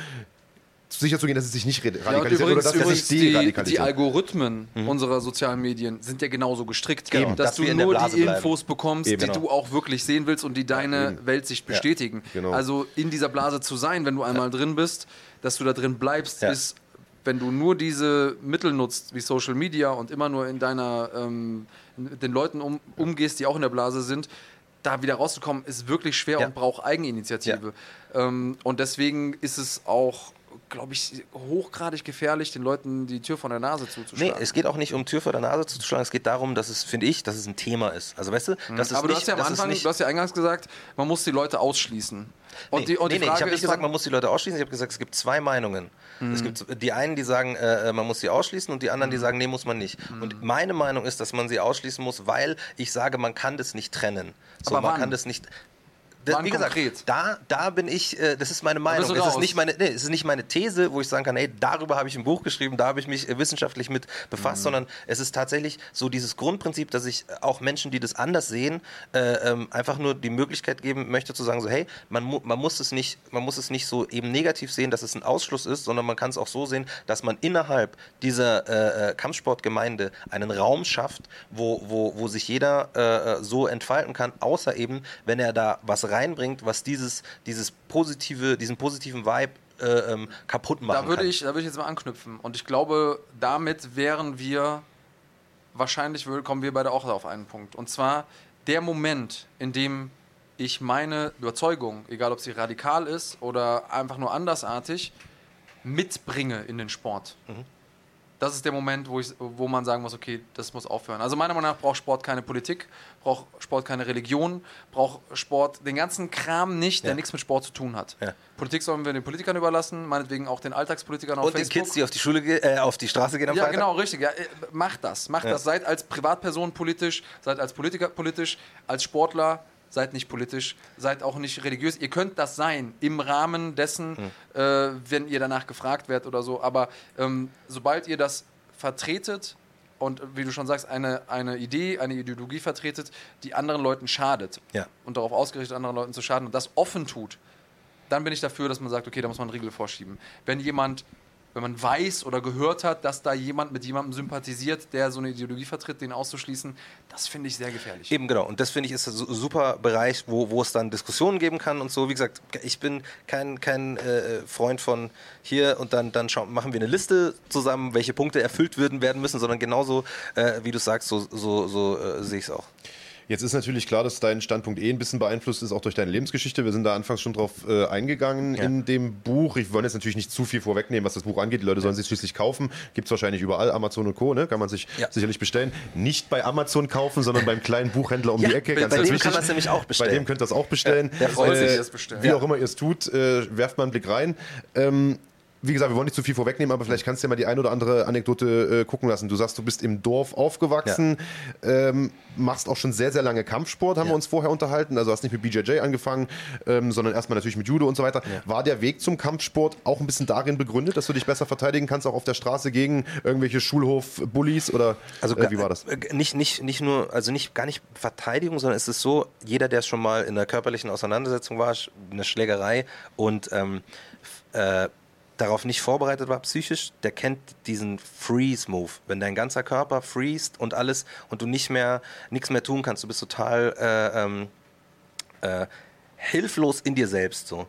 sicherzugehen, dass es sich nicht radikalisiert ja, oder dass es sich die, die Algorithmen mhm. unserer sozialen Medien sind ja genauso gestrickt, genau, dass, dass du nur die Infos bekommst, Eben, die genau. du auch wirklich sehen willst und die deine ja, Weltsicht bestätigen. Ja, genau. Also in dieser Blase zu sein, wenn du einmal drin bist, dass du da drin bleibst, ist, wenn du nur diese Mittel nutzt, wie Social Media und immer nur in deiner, ähm, mit den Leuten um, umgehst, die auch in der Blase sind, da wieder rauszukommen, ist wirklich schwer und braucht Eigeninitiative. Ähm, und deswegen ist es auch glaube ich, hochgradig gefährlich, den Leuten die Tür vor der Nase zuzuschlagen. Nee, es geht auch nicht um Tür vor der Nase zuzuschlagen, es geht darum, dass es, finde ich, dass es ein Thema ist. Also weißt du, mhm. das ist Aber nicht, du hast ja am Anfang, du hast ja eingangs gesagt, man muss die Leute ausschließen. Und nee, die, und nee, die nee, ich habe nicht gesagt, man muss die Leute ausschließen, ich habe gesagt, es gibt zwei Meinungen. Mhm. Es gibt die einen, die sagen, äh, äh, man muss sie ausschließen und die anderen, die mhm. sagen, nee, muss man nicht. Mhm. Und meine Meinung ist, dass man sie ausschließen muss, weil ich sage, man kann das nicht trennen. So, Aber man wann? kann das nicht das, wie gesagt, konkret? da, da bin ich, äh, das ist meine Meinung. Es ist, nicht meine, nee, es ist nicht meine These, wo ich sagen kann, hey, darüber habe ich ein Buch geschrieben, da habe ich mich äh, wissenschaftlich mit befasst, mhm. sondern es ist tatsächlich so dieses Grundprinzip, dass ich auch Menschen, die das anders sehen, äh, ähm, einfach nur die Möglichkeit geben möchte zu sagen, so hey, man, mu man, muss es nicht, man muss es nicht so eben negativ sehen, dass es ein Ausschluss ist, sondern man kann es auch so sehen, dass man innerhalb dieser äh, äh Kampfsportgemeinde einen Raum schafft, wo, wo, wo sich jeder äh, so entfalten kann, außer eben, wenn er da was rein reinbringt, was dieses, dieses positive, diesen positiven Vibe äh, ähm, kaputt machen da würde kann. Ich, da würde ich jetzt mal anknüpfen. Und ich glaube, damit wären wir, wahrscheinlich kommen wir beide auch auf einen Punkt. Und zwar der Moment, in dem ich meine Überzeugung, egal ob sie radikal ist oder einfach nur andersartig, mitbringe in den Sport. Mhm das ist der Moment, wo, ich, wo man sagen muss, okay, das muss aufhören. Also meiner Meinung nach braucht Sport keine Politik, braucht Sport keine Religion, braucht Sport den ganzen Kram nicht, der ja. nichts mit Sport zu tun hat. Ja. Politik sollen wir den Politikern überlassen, meinetwegen auch den Alltagspolitikern auf Und Facebook. den Kids, die auf die Schule, äh, auf die Straße gehen am Ja, Freitag. genau, richtig. Ja, äh, macht das, macht das. Seid als Privatperson politisch, seid als Politiker politisch, als Sportler seid nicht politisch, seid auch nicht religiös. Ihr könnt das sein im Rahmen dessen, mhm. äh, wenn ihr danach gefragt werdet oder so. Aber ähm, sobald ihr das vertretet und wie du schon sagst, eine, eine Idee, eine Ideologie vertretet, die anderen Leuten schadet ja. und darauf ausgerichtet, anderen Leuten zu schaden und das offen tut, dann bin ich dafür, dass man sagt, okay, da muss man einen Riegel vorschieben. Wenn jemand wenn man weiß oder gehört hat, dass da jemand mit jemandem sympathisiert, der so eine Ideologie vertritt, den auszuschließen, das finde ich sehr gefährlich. Eben genau. Und das finde ich ist ein super Bereich, wo, wo es dann Diskussionen geben kann und so. Wie gesagt, ich bin kein, kein äh, Freund von hier und dann, dann schauen, machen wir eine Liste zusammen, welche Punkte erfüllt werden, werden müssen, sondern genauso, äh, wie du sagst, so, so, so äh, sehe ich es auch. Jetzt ist natürlich klar, dass dein Standpunkt eh ein bisschen beeinflusst ist, auch durch deine Lebensgeschichte. Wir sind da anfangs schon drauf äh, eingegangen ja. in dem Buch. Ich wollte jetzt natürlich nicht zu viel vorwegnehmen, was das Buch angeht. Die Leute sollen ja. sich schließlich kaufen. Gibt es wahrscheinlich überall, Amazon und Co. Ne? Kann man sich ja. sicherlich bestellen. Nicht bei Amazon kaufen, sondern beim kleinen Buchhändler um die Ecke. Ganz, bei ganz dem wichtig. kann man es nämlich auch bestellen. Bei dem könnt ihr es auch bestellen. der freut äh, sich, das bestellen. Wie auch immer ihr es tut, äh, werft mal einen Blick rein. Ähm, wie gesagt, wir wollen nicht zu viel vorwegnehmen, aber vielleicht kannst du ja mal die ein oder andere Anekdote äh, gucken lassen. Du sagst, du bist im Dorf aufgewachsen, ja. ähm, machst auch schon sehr, sehr lange Kampfsport, haben ja. wir uns vorher unterhalten. Also hast nicht mit BJJ angefangen, ähm, sondern erstmal natürlich mit Judo und so weiter. Ja. War der Weg zum Kampfsport auch ein bisschen darin begründet, dass du dich besser verteidigen kannst, auch auf der Straße gegen irgendwelche Schulhof-Bullies oder also, äh, wie war das? Äh, nicht, nicht, nicht nur, also nicht gar nicht Verteidigung, sondern es ist so, jeder, der schon mal in einer körperlichen Auseinandersetzung war, eine Schlägerei und ähm, äh, darauf nicht vorbereitet war psychisch, der kennt diesen Freeze-Move. Wenn dein ganzer Körper freest und alles und du nicht mehr, nichts mehr tun kannst, du bist total äh, ähm, äh, hilflos in dir selbst so.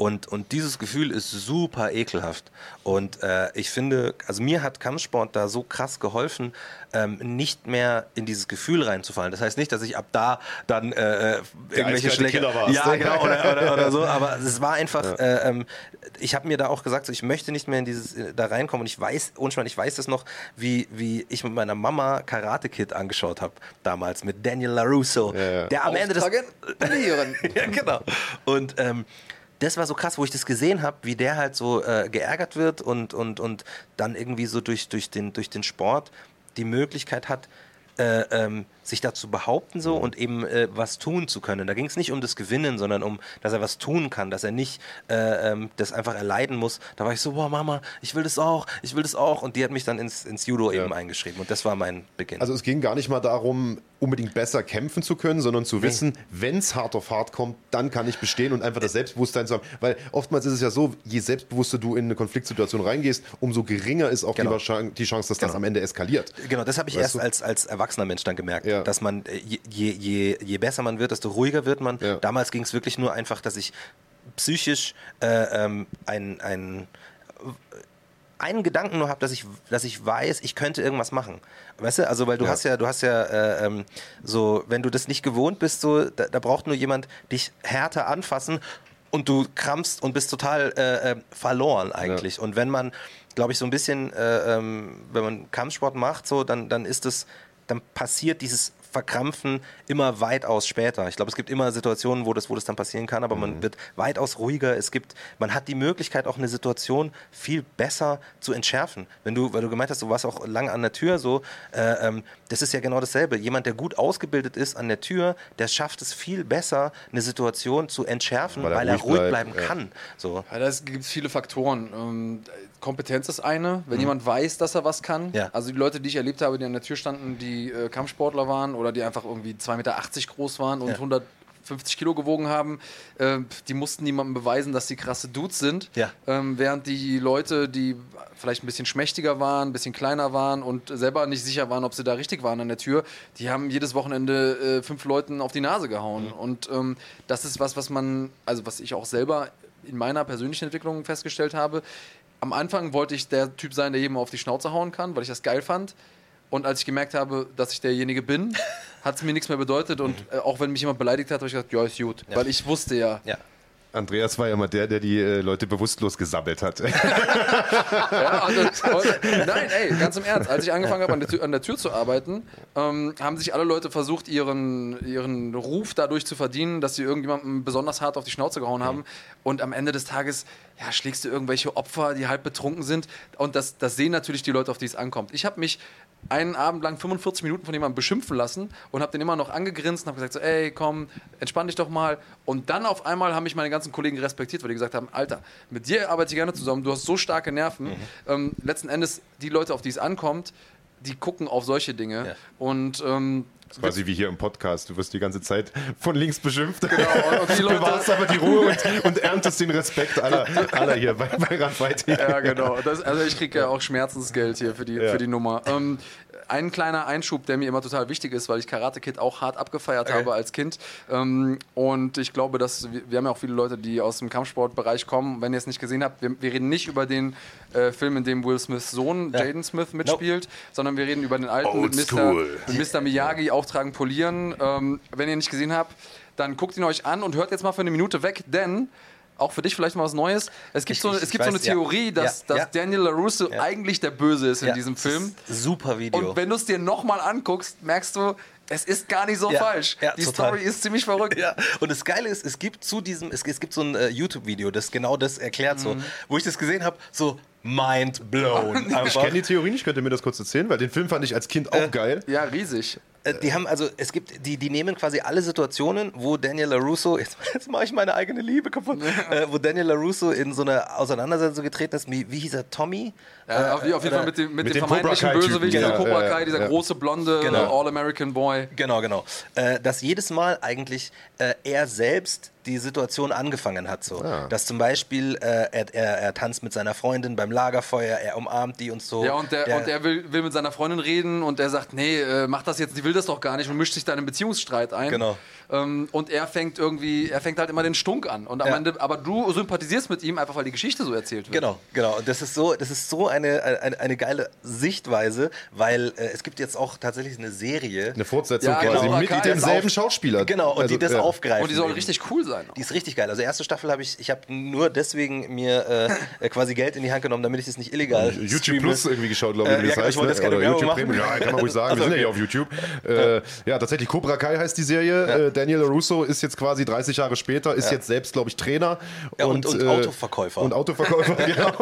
Und, und dieses Gefühl ist super ekelhaft. Und äh, ich finde, also mir hat Kampfsport da so krass geholfen, ähm, nicht mehr in dieses Gefühl reinzufallen. Das heißt nicht, dass ich ab da dann äh, äh irgendwelche Schläge. Ja, genau, oder, oder, oder, so. Aber es war einfach, ja. äh, ähm, ich habe mir da auch gesagt, so, ich möchte nicht mehr in dieses äh, da reinkommen. Und ich weiß, unschmal, ich weiß es noch, wie, wie ich mit meiner Mama Karate Kid angeschaut habe, damals mit Daniel LaRusso. Ja, ja. Der am Ende des. ja, genau. Und ähm, das war so krass, wo ich das gesehen habe, wie der halt so äh, geärgert wird und, und, und dann irgendwie so durch, durch, den, durch den Sport die Möglichkeit hat, äh, ähm, sich dazu behaupten so und eben äh, was tun zu können. Da ging es nicht um das Gewinnen, sondern um, dass er was tun kann, dass er nicht äh, ähm, das einfach erleiden muss. Da war ich so, boah Mama, ich will das auch, ich will das auch. Und die hat mich dann ins, ins Judo ja. eben eingeschrieben und das war mein Beginn. Also es ging gar nicht mal darum, unbedingt besser kämpfen zu können, sondern zu wissen, wenn es hart auf hart kommt, dann kann ich bestehen und einfach das Selbstbewusstsein zu haben. Weil oftmals ist es ja so, je selbstbewusster du in eine Konfliktsituation reingehst, umso geringer ist auch genau. die, Chance, dass genau. das am Ende eskaliert. Genau, das habe ich weißt erst als, als erwachsener Mensch dann gemerkt, ja. dass man, äh, je, je, je besser man wird, desto ruhiger wird man. Ja. Damals ging es wirklich nur einfach, dass ich psychisch äh, ähm, ein, ein einen Gedanken nur habe, dass ich, dass ich weiß, ich könnte irgendwas machen. Weißt du, also weil du ja. hast ja, du hast ja äh, ähm, so, wenn du das nicht gewohnt bist, so, da, da, braucht nur jemand dich härter anfassen und du krampfst und bist total äh, äh, verloren eigentlich. Ja. Und wenn man, glaube ich, so ein bisschen, äh, ähm, wenn man Kampfsport macht, so, dann, dann ist es, dann passiert dieses verkrampfen immer weitaus später. Ich glaube, es gibt immer Situationen, wo das, wo das dann passieren kann, aber mhm. man wird weitaus ruhiger. Es gibt, man hat die Möglichkeit, auch eine Situation viel besser zu entschärfen. Wenn du, weil du gemeint hast, du warst auch lange an der Tür, so, äh, ähm, das ist ja genau dasselbe. Jemand, der gut ausgebildet ist an der Tür, der schafft es viel besser, eine Situation zu entschärfen, weil er, weil er ruhig, bleiben ja. kann. So. Ja, da gibt es viele Faktoren. Ähm, Kompetenz ist eine, wenn mhm. jemand weiß, dass er was kann. Ja. Also die Leute, die ich erlebt habe, die an der Tür standen, die äh, Kampfsportler waren oder die einfach irgendwie 2,80 Meter groß waren und ja. 150 Kilo gewogen haben, äh, die mussten niemandem beweisen, dass sie krasse Dudes sind. Ja. Ähm, während die Leute, die vielleicht ein bisschen schmächtiger waren, ein bisschen kleiner waren und selber nicht sicher waren, ob sie da richtig waren an der Tür, die haben jedes Wochenende äh, fünf Leuten auf die Nase gehauen. Mhm. Und ähm, das ist was, was man, also was ich auch selber in meiner persönlichen Entwicklung festgestellt habe, am Anfang wollte ich der Typ sein, der jedem auf die Schnauze hauen kann, weil ich das geil fand. Und als ich gemerkt habe, dass ich derjenige bin, hat es mir nichts mehr bedeutet. Und äh, auch wenn mich jemand beleidigt hat, habe ich gesagt, ja, ist gut. Ja. Weil ich wusste ja, ja. Andreas war ja mal der, der die äh, Leute bewusstlos gesammelt hat. ja, also, nein, ey, ganz im Ernst. Als ich angefangen habe, an, an, der Tür zu arbeiten, ähm, haben sich alle Leute versucht, ihren, ihren Ruf dadurch zu verdienen, dass sie irgendjemandem besonders hart auf die Schnauze gehauen haben. Mhm. Und am Ende des Tages ja, schlägst du irgendwelche Opfer, die halb betrunken sind. Und das, das sehen natürlich die Leute, auf die es ankommt. Ich habe mich einen Abend lang 45 Minuten von jemandem beschimpfen lassen und habe den immer noch angegrinst und habe gesagt so, ey, komm, entspann dich doch mal. Und dann auf einmal haben mich meine ganzen Kollegen respektiert, weil die gesagt haben, Alter, mit dir arbeite ich gerne zusammen, du hast so starke Nerven. Mhm. Ähm, letzten Endes, die Leute, auf die es ankommt, die gucken auf solche Dinge. Ja. Und ähm, quasi wie hier im Podcast. Du wirst die ganze Zeit von links beschimpft. Genau, und die Leute bewahrst aber die Ruhe und, und erntest den Respekt aller, aller hier bei, bei Randweit. Ja, genau. Das, also ich kriege ja auch Schmerzensgeld hier für die, ja. für die Nummer. Ähm, ein kleiner Einschub, der mir immer total wichtig ist, weil ich Karate Kid auch hart abgefeiert okay. habe als Kind. Ähm, und ich glaube, dass wir, wir, haben ja auch viele Leute, die aus dem Kampfsportbereich kommen. Wenn ihr es nicht gesehen habt, wir, wir reden nicht über den äh, Film, in dem Will Smiths Sohn ja. Jaden Smith mitspielt, nope. sondern wir reden über den alten mit Mr., mit Mr. Miyagi, Auftragen polieren. Ähm, wenn ihr nicht gesehen habt, dann guckt ihn euch an und hört jetzt mal für eine Minute weg, denn auch für dich vielleicht mal was Neues. Es gibt, ich, so, es gibt weiß, so eine Theorie, ja. dass, ja, dass ja. Daniel LaRusso eigentlich der Böse ist in diesem Film. Super Video. Und wenn du es dir nochmal anguckst, merkst du, es ist gar nicht so falsch. Die total. Story ist ziemlich verrückt. Ja. Und das Geile ist, es gibt zu diesem, es, es gibt so ein uh, YouTube-Video, das genau das erklärt, mhm. so, wo ich das gesehen habe, so mind blown. ich kenne die Theorie nicht, könnt ihr mir das kurz erzählen, weil den Film fand ich als Kind auch äh, geil. Ja, riesig. Äh, die haben also, es gibt, die, die nehmen quasi alle Situationen, wo Daniel LaRusso, jetzt, jetzt mache ich meine eigene Liebe kaputt, äh, wo Daniel LaRusso in so eine Auseinandersetzung getreten ist, wie, wie hieß er, Tommy? Ja, auf, auf jeden Fall mit dem, mit, mit dem vermeintlichen Bösewicht, genau. Cobra Kai, dieser ja, große blonde genau. All-American Boy. Genau, genau. Äh, dass jedes Mal eigentlich äh, er selbst die Situation angefangen hat. So. Ah. Dass zum Beispiel äh, er, er, er, tanzt mit seiner Freundin beim Lagerfeuer, er umarmt die und so. Ja, und, der, der und er will, will, mit seiner Freundin reden und er sagt, nee, äh, mach das jetzt, die will das doch gar nicht und mischt sich da in einen Beziehungsstreit ein. Genau. Ähm, und er fängt irgendwie, er fängt halt immer den Stunk an. Und am ja. Ende, aber du sympathisierst mit ihm einfach, weil die Geschichte so erzählt wird. Genau, genau. Und das ist so, das ist so eine, eine, eine geile Sichtweise, weil äh, es gibt jetzt auch tatsächlich eine Serie. Eine Fortsetzung ja, quasi genau. mit demselben Schauspieler. Genau, und also, die das ja. aufgreifen. Und die soll richtig cool sein. Die ist richtig geil. Also erste Staffel habe ich, ich habe nur deswegen mir äh, quasi Geld in die Hand genommen, damit ich das nicht illegal YouTube streame. Plus irgendwie geschaut, glaube ich, äh, wie das ja, heißt. Ich wollte ne? das YouTube Premium. Ja, kann man ruhig sagen. Also, Wir sind okay. ja hier auf YouTube. Äh, ja, tatsächlich Cobra Kai heißt die Serie. Äh, Daniel Russo ist jetzt quasi 30 Jahre später, ist jetzt selbst, glaube ich, Trainer. Ja, und, und, und äh, Autoverkäufer. Und Autoverkäufer, genau.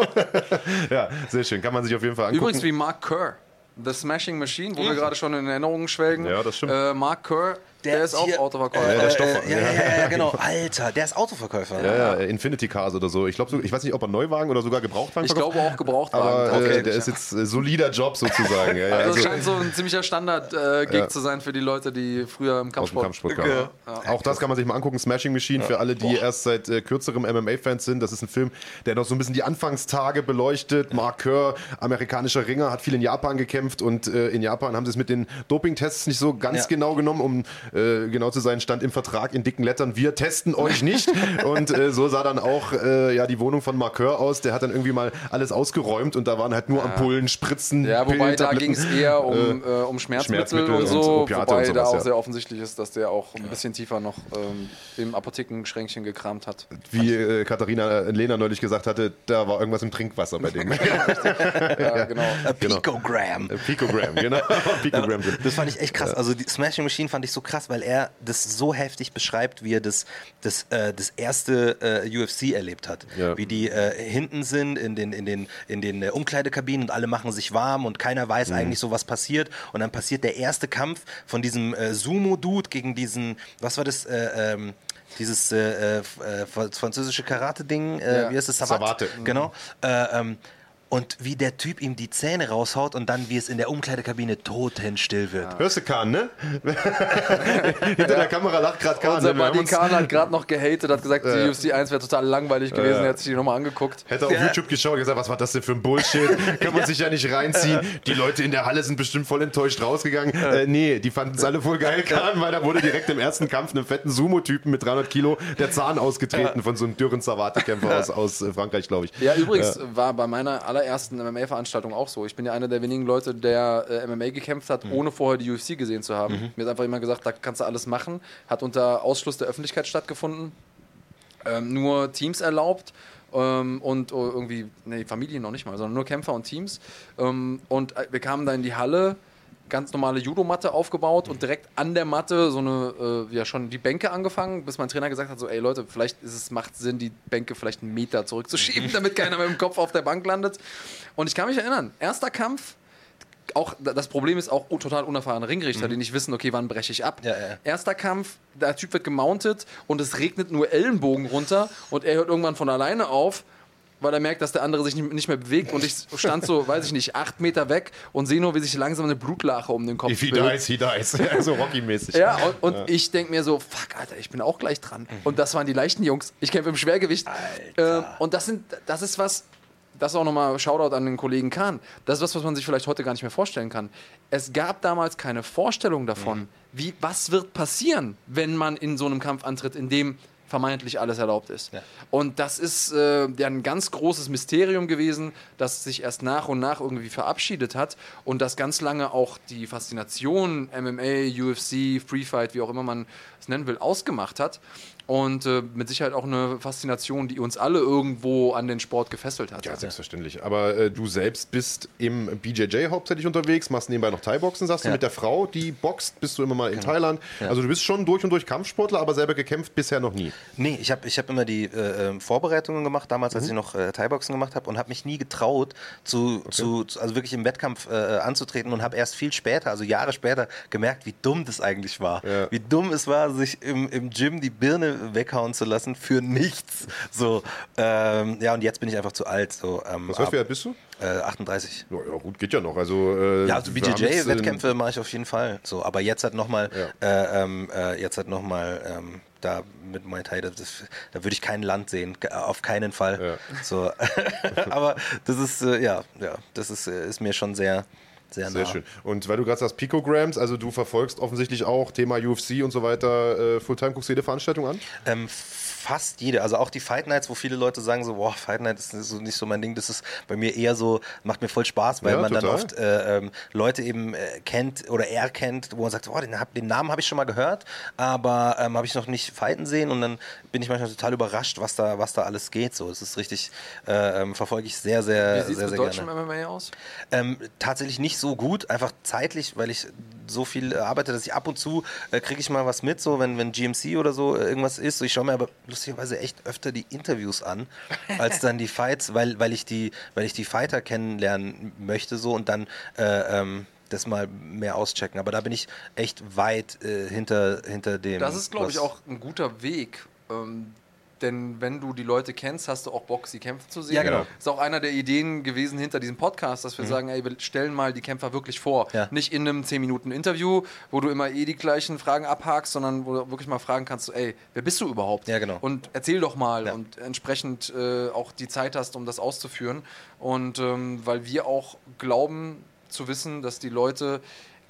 ja, sehr schön. Kann man sich auf jeden Fall angucken. Übrigens wie Mark Kerr. The Smashing Machine, wo mhm. wir gerade schon in Erinnerungen schwelgen. Ja, das stimmt. Äh, Mark Kerr der, der ist auch hier, Autoverkäufer. Äh, der Stoffer. Äh, ja, ja, ja, genau. Alter, der ist Autoverkäufer. Ja, ja, Infinity Cars oder so. Ich glaube, ich weiß nicht, ob er Neuwagen oder sogar Gebrauchtwagen Ich glaube auch Gebrauchtwagen. Aber äh, der ist jetzt äh, solider Job sozusagen. ja, also, also scheint so ein ziemlicher Standard-Gig äh, zu sein für die Leute, die früher im Kampfsport, Kampfsport kamen. Auch das kann man sich mal angucken. Smashing Machine für alle, die Boah. erst seit äh, kürzerem MMA-Fans sind. Das ist ein Film, der noch so ein bisschen die Anfangstage beleuchtet. Mark Kerr, amerikanischer Ringer, hat viel in Japan gekämpft und in Japan haben sie es mit den Doping-Tests nicht so ganz genau genommen, um genau zu sein stand im Vertrag in dicken Lettern, wir testen euch nicht. und äh, so sah dann auch äh, ja, die Wohnung von Marqueur aus. Der hat dann irgendwie mal alles ausgeräumt und da waren halt nur ja. Ampullen, Spritzen, Ja, wobei Pillen, da ging es eher um, äh, um Schmerzmittel, Schmerzmittel, und so, und wobei und sowas, da auch ja. sehr offensichtlich ist, dass der auch ein bisschen tiefer noch ähm, im Apothekenschränkchen gekramt hat. Wie äh, Katharina äh, Lena neulich gesagt hatte, da war irgendwas im Trinkwasser bei dem. ja, genau. A genau. Picogram. A Picogram, genau. Picogram. Das fand ich echt krass. Also die Smashing Machine fand ich so krass, weil er das das so heftig beschreibt, wie er das, das, äh, das erste äh, UFC erlebt hat. Ja. Wie die äh, hinten sind in den, in den, in den äh, Umkleidekabinen und alle machen sich warm und keiner weiß mhm. eigentlich so, was passiert. Und dann passiert der erste Kampf von diesem äh, Sumo-Dude gegen diesen, was war das? Äh, ähm, dieses französische Karate-Ding, äh, ja. wie heißt es? Savate. Savate. Genau. Äh, ähm, und wie der Typ ihm die Zähne raushaut und dann, wie es in der Umkleidekabine totenstill wird. Ja. Hörst du Kahn, ne? Hinter der Kamera lacht gerade Kahn. Unser ne? Buddy Kahn hat gerade noch gehatet, hat gesagt, die UFC 1 wäre total langweilig gewesen, er hat sich die nochmal angeguckt. Hätte auf YouTube geschaut und gesagt, was war das denn für ein Bullshit? Kann man sich ja nicht reinziehen. Die Leute in der Halle sind bestimmt voll enttäuscht rausgegangen. Äh, nee, die fanden es alle voll geil, Kahn, weil da wurde direkt im ersten Kampf einem fetten Sumo-Typen mit 300 Kilo der Zahn ausgetreten von so einem dürren Savate-Kämpfer aus, aus äh, Frankreich, glaube ich. Ja, übrigens war bei meiner aller allerersten MMA-Veranstaltung auch so. Ich bin ja einer der wenigen Leute, der äh, MMA gekämpft hat, mhm. ohne vorher die UFC gesehen zu haben. Mhm. Mir ist einfach immer gesagt, da kannst du alles machen. Hat unter Ausschluss der Öffentlichkeit stattgefunden. Ähm, nur Teams erlaubt. Ähm, und oh, irgendwie, nee, Familien noch nicht mal, sondern nur Kämpfer und Teams. Ähm, und äh, wir kamen da in die Halle ganz normale Judomatte aufgebaut und direkt an der Matte so eine, äh, ja schon die Bänke angefangen, bis mein Trainer gesagt hat, so ey Leute, vielleicht ist es, macht Sinn, die Bänke vielleicht einen Meter zurückzuschieben, damit keiner mit dem Kopf auf der Bank landet. Und ich kann mich erinnern, erster Kampf, auch das Problem ist auch total unerfahrene Ringrichter, mhm. die nicht wissen, okay, wann breche ich ab. Ja, ja. Erster Kampf, der Typ wird gemountet und es regnet nur Ellenbogen runter und er hört irgendwann von alleine auf weil er merkt, dass der andere sich nicht mehr bewegt und ich stand so, weiß ich nicht, acht Meter weg und sehe nur, wie sich langsam eine Blutlache um den Kopf If he bildet. dies, he dies. so Rocky-mäßig. Ja, und, und ja. ich denke mir so, fuck, Alter, ich bin auch gleich dran. Mhm. Und das waren die leichten Jungs. Ich kämpfe im Schwergewicht. Äh, und das, sind, das ist was, das ist auch nochmal Shoutout an den Kollegen Kahn. Das ist was, was man sich vielleicht heute gar nicht mehr vorstellen kann. Es gab damals keine Vorstellung davon, mhm. wie, was wird passieren, wenn man in so einem Kampf antritt, in dem vermeintlich alles erlaubt ist. Ja. Und das ist äh, ja ein ganz großes Mysterium gewesen, das sich erst nach und nach irgendwie verabschiedet hat und das ganz lange auch die Faszination MMA, UFC, Free Fight, wie auch immer man es nennen will, ausgemacht hat und äh, mit Sicherheit auch eine Faszination, die uns alle irgendwo an den Sport gefesselt hat. Ja, selbstverständlich. Aber äh, du selbst bist im BJJ hauptsächlich unterwegs, machst nebenbei noch Thai-Boxen, sagst ja. du, mit der Frau, die boxt, bist du immer mal in genau. Thailand. Ja. Also du bist schon durch und durch Kampfsportler, aber selber gekämpft bisher noch nie. Nee, ich habe ich hab immer die äh, ähm, Vorbereitungen gemacht, damals, als mhm. ich noch äh, Thai-Boxen gemacht habe und habe mich nie getraut, zu, okay. zu, also wirklich im Wettkampf äh, anzutreten und habe erst viel später, also Jahre später, gemerkt, wie dumm das eigentlich war. Ja. Wie dumm es war, sich im, im Gym die Birne weghauen zu lassen für nichts. So, ähm, ja, und jetzt bin ich einfach zu alt. So, ähm, Was heißt, wie alt bist du? Äh, 38. Ja, ja, gut, geht ja noch. Also, äh, ja, also BJJ-Wettkämpfe mache ich auf jeden Fall. So, aber jetzt hat nochmal, ja. äh, ähm, äh, jetzt hat nochmal, ähm, da mit Muay Thai, das, da würde ich kein Land sehen, auf keinen Fall. Ja. So, aber das ist, äh, ja, ja, das ist, äh, ist mir schon sehr, sehr, Sehr schön. Und weil du gerade sagst, Picograms, also du verfolgst offensichtlich auch Thema UFC und so weiter, äh, Fulltime guckst du jede Veranstaltung an? Ähm, fast jede. Also auch die Fight Nights, wo viele Leute sagen so, boah, Fight Night ist so nicht so mein Ding. Das ist bei mir eher so, macht mir voll Spaß, weil ja, man total. dann oft äh, ähm, Leute eben äh, kennt oder er kennt, wo man sagt, boah, den, den Namen habe ich schon mal gehört, aber ähm, habe ich noch nicht fighten sehen und dann bin ich manchmal total überrascht, was da, was da alles geht. So, es ist richtig, äh, ähm, verfolge ich sehr, sehr, Wie sehr, sehr gerne. Wie MMA aus? Ähm, tatsächlich nicht so gut, einfach zeitlich, weil ich so viel arbeite, dass ich ab und zu äh, kriege ich mal was mit, so wenn, wenn GMC oder so äh, irgendwas ist. So, ich schaue mir aber lustigerweise echt öfter die Interviews an, als dann die Fights, weil, weil, ich, die, weil ich die Fighter kennenlernen möchte so und dann äh, ähm, das mal mehr auschecken. Aber da bin ich echt weit äh, hinter, hinter dem. Das ist, glaube ich, auch ein guter Weg. Ähm, denn wenn du die Leute kennst, hast du auch Bock, sie kämpfen zu sehen. Ja, genau. Das ist auch einer der Ideen gewesen hinter diesem Podcast, dass wir mhm. sagen, ey, wir stellen mal die Kämpfer wirklich vor. Ja. Nicht in einem 10-Minuten-Interview, wo du immer eh die gleichen Fragen abhakst, sondern wo du wirklich mal fragen kannst, ey, wer bist du überhaupt? Ja, genau. Und erzähl doch mal ja. und entsprechend äh, auch die Zeit hast, um das auszuführen. Und ähm, weil wir auch glauben zu wissen, dass die Leute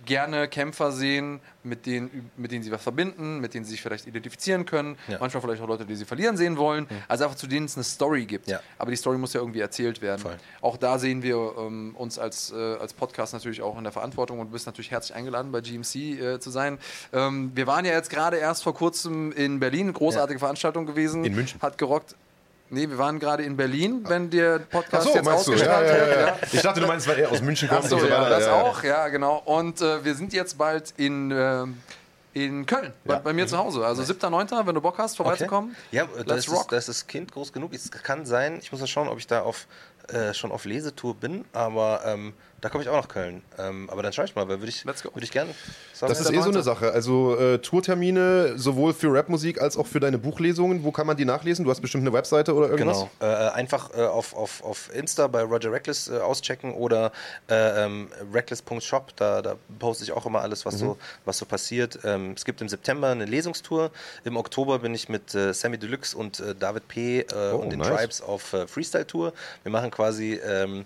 gerne Kämpfer sehen, mit denen, mit denen sie was verbinden, mit denen sie sich vielleicht identifizieren können. Ja. Manchmal vielleicht auch Leute, die sie verlieren sehen wollen. Mhm. Also einfach zu denen es eine Story gibt. Ja. Aber die Story muss ja irgendwie erzählt werden. Voll. Auch da sehen wir ähm, uns als, äh, als Podcast natürlich auch in der Verantwortung und du bist natürlich herzlich eingeladen, bei GMC äh, zu sein. Ähm, wir waren ja jetzt gerade erst vor kurzem in Berlin, großartige ja. Veranstaltung gewesen. In München. Hat gerockt. Nee, wir waren gerade in Berlin, wenn der Podcast so, jetzt ausgestrahlt ja, ja, ja, ja. Ich dachte, du meinst, weil er aus München kommt. Ach so, und so ja, das auch, ja, genau. Und äh, wir sind jetzt bald in, äh, in Köln, bei, bei, mir mhm. zu Hause. Also 7.9., wenn du Bock hast, vorbeizukommen. Okay. Ja, das ist, das ist Kind groß genug. Es kann sein, ich muss ja schauen, ob ich da auf, äh, schon auf Lesetour bin, aber ähm, da komme ich auch nach Köln. Ähm, aber dann schaue ich mal, weil würde ich, würd ich gerne. Das ist eh so eine Sache. Also äh, Tourtermine sowohl für Rapmusik als auch für deine Buchlesungen. Wo kann man die nachlesen? Du hast bestimmt eine Webseite oder irgendwas? Genau. Äh, einfach äh, auf, auf, auf Insta bei Roger Reckless äh, auschecken oder äh, ähm, reckless.shop. Da, da poste ich auch immer alles, was, mhm. so, was so passiert. Ähm, es gibt im September eine Lesungstour. Im Oktober bin ich mit äh, Sammy Deluxe und David P. Oh, und den nice. Tribes auf Freestyle-Tour. Wir machen quasi ähm,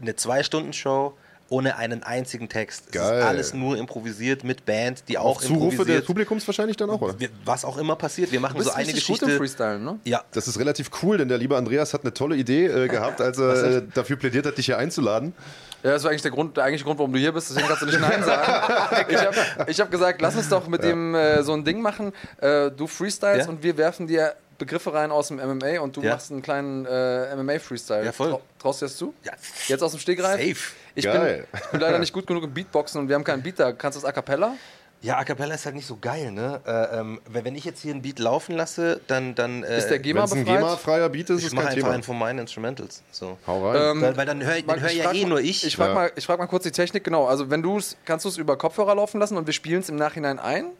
eine Zwei-Stunden-Show ohne einen einzigen Text. Geil. Es ist alles nur improvisiert mit Band, die auch, auch Zurufe des Publikums wahrscheinlich dann auch, oder? Was auch immer passiert. Wir machen so eine Geschichte. Gut im Freestyle, ne? Ja. Das ist relativ cool, denn der liebe Andreas hat eine tolle Idee äh, gehabt, als er äh, dafür plädiert hat, dich hier einzuladen. Ja, das war eigentlich der, Grund, der eigentliche Grund, warum du hier bist, deswegen kannst du nicht Nein sagen. ich habe hab gesagt, lass uns doch mit ja. dem äh, so ein Ding machen. Äh, du freestyles ja? und wir werfen dir Begriffe rein aus dem MMA und du ja. machst einen kleinen äh, MMA-Freestyle. Ja, voll. traust du das zu? Ja. Jetzt aus dem Stegreif? Safe. Ich bin, ich bin, leider nicht gut genug im Beatboxen und wir haben keinen Beat da. Kannst du das a cappella? Ja, A Cappella ist halt nicht so geil, ne? Äh, ähm, wenn ich jetzt hier ein Beat laufen lasse, dann. dann äh, ist der GEMA Wenn's ein GEMA-freier Beat ist, ich ist mache kein einfach Thema. einen von meinen Instrumentals. So. Hau rein. Ähm, weil, weil, dann höre hör ja eh mal, nur ich. Ich frage ja. mal, ich frag mal kurz die Technik, genau. Also, wenn du es, kannst du es über Kopfhörer laufen lassen und wir spielen es im Nachhinein ein?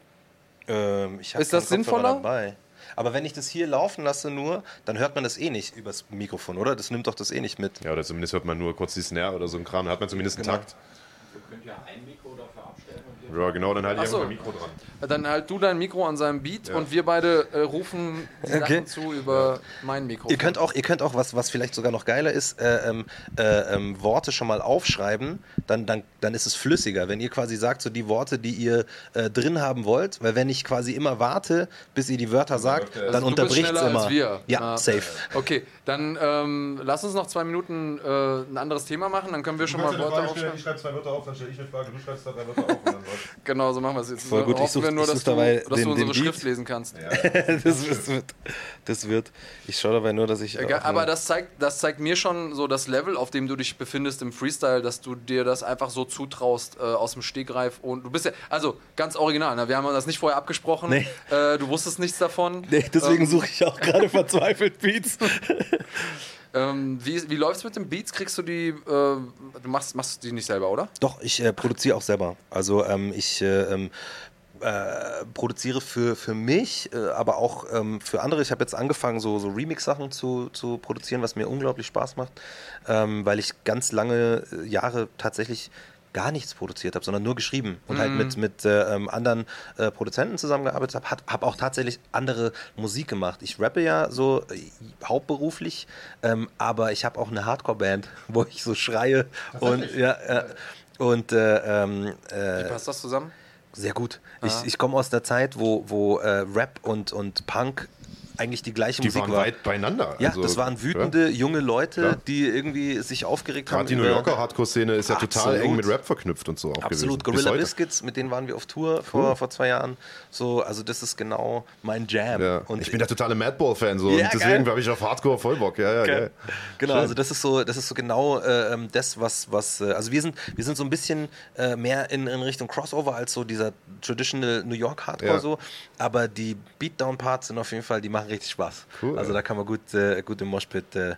Ähm, ich ist das sinnvoller? Dabei. Aber wenn ich das hier laufen lasse nur, dann hört man das eh nicht übers Mikrofon, oder? Das nimmt doch das eh nicht mit. Ja, oder zumindest hört man nur kurz die Snare oder so ein Kram, dann hat man zumindest einen Genau. Takt. Ihr könnt ja ein Mikro dafür und Ja, genau, dann halt irgendwo so. ein Mikro dran. Dann halt du dein Mikro an seinem Beat Ja. und wir beide äh, rufen die Okay. Sachen zu über mein Mikro. Ihr könnt auch, ihr könnt auch was, was vielleicht sogar noch geiler ist, äh, ähm, äh, ähm, Worte schon mal aufschreiben, dann, dann, dann ist es flüssiger. Wenn ihr quasi sagt, so die Worte, die ihr äh, drin haben wollt, weil wenn ich quasi immer warte, bis ihr die Wörter sagt, dann Also bist unterbricht es immer. als wir. Ja, Ah. safe. Okay, dann ähm, lass uns noch zwei Minuten äh, ein anderes Thema machen, dann können wir schon mal Wörter aufschreiben. schreibe zwei Wörter auf, dann stelle ich eine Frage, du schreibst da drei Wörter auf und dann. Genau, so machen wir es jetzt. Voll gut, ich Hoffen such- wir nur, dass du, dabei dass den- du unsere. Schrift lesen kannst. das, das wird, das wird. Ich schaue dabei nur, dass ich. Egal, aber das zeigt, das zeigt mir schon so das Level, auf dem du dich befindest im Freestyle, dass du dir das einfach so zutraust äh, aus dem Stegreif und du bist ja, also ganz original, ne? wir haben das nicht vorher abgesprochen, Nee. äh, du wusstest nichts davon. Nee, deswegen Ähm, suche ich auch gerade verzweifelt Beats. Ähm, wie wie läuft es mit den Beats? Kriegst du die, äh, du machst, machst die nicht selber, oder? Doch, ich äh, produziere auch selber. Also ähm, ich äh, ähm, äh, produziere für, für mich, äh, aber auch ähm, für andere. Ich habe jetzt angefangen, so, so Remix-Sachen zu, zu produzieren, was mir unglaublich Spaß macht, ähm, weil ich ganz lange äh, Jahre tatsächlich gar nichts produziert habe, sondern nur geschrieben und halt mit, mit äh, ähm, anderen äh, Produzenten zusammengearbeitet habe, habe auch tatsächlich andere Musik gemacht. Ich rappe ja so äh, hauptberuflich, ähm, aber ich habe auch eine Hardcore-Band, wo ich so schreie und ja, äh, und äh, ähm, äh, Wie passt das zusammen? sehr gut. Ich, ich komme aus der Zeit, wo, wo äh, Rap und, und Punk eigentlich die gleiche Die Musik waren war. weit beieinander. ja, also, das waren wütende junge Leute, Klar. die irgendwie sich aufgeregt haben. Gerade die New Yorker Hardcore-Szene ist ja total Absolut. eng mit Rap verknüpft und so auch Absolut. gewesen. Gorilla. Biscuits, mit denen waren wir auf Tour vor, vor zwei Jahren. So, also das ist genau mein Jam. Ja. Und ich bin der totale Madball-Fan so Ja, und deswegen habe ich auf Hardcore voll Bock. Ja, ja, geil. Genau, Schön. also das ist so, das ist so genau äh, ähm, das, was, was, äh, also wir sind, wir sind so ein bisschen äh, mehr in, in Richtung Crossover als so dieser traditional New York Hardcore Ja. so, aber die Beatdown-Parts sind auf jeden Fall, die machen richtig Spaß. Cool, also ja. da kann man gut, äh, gut im Moshpit äh,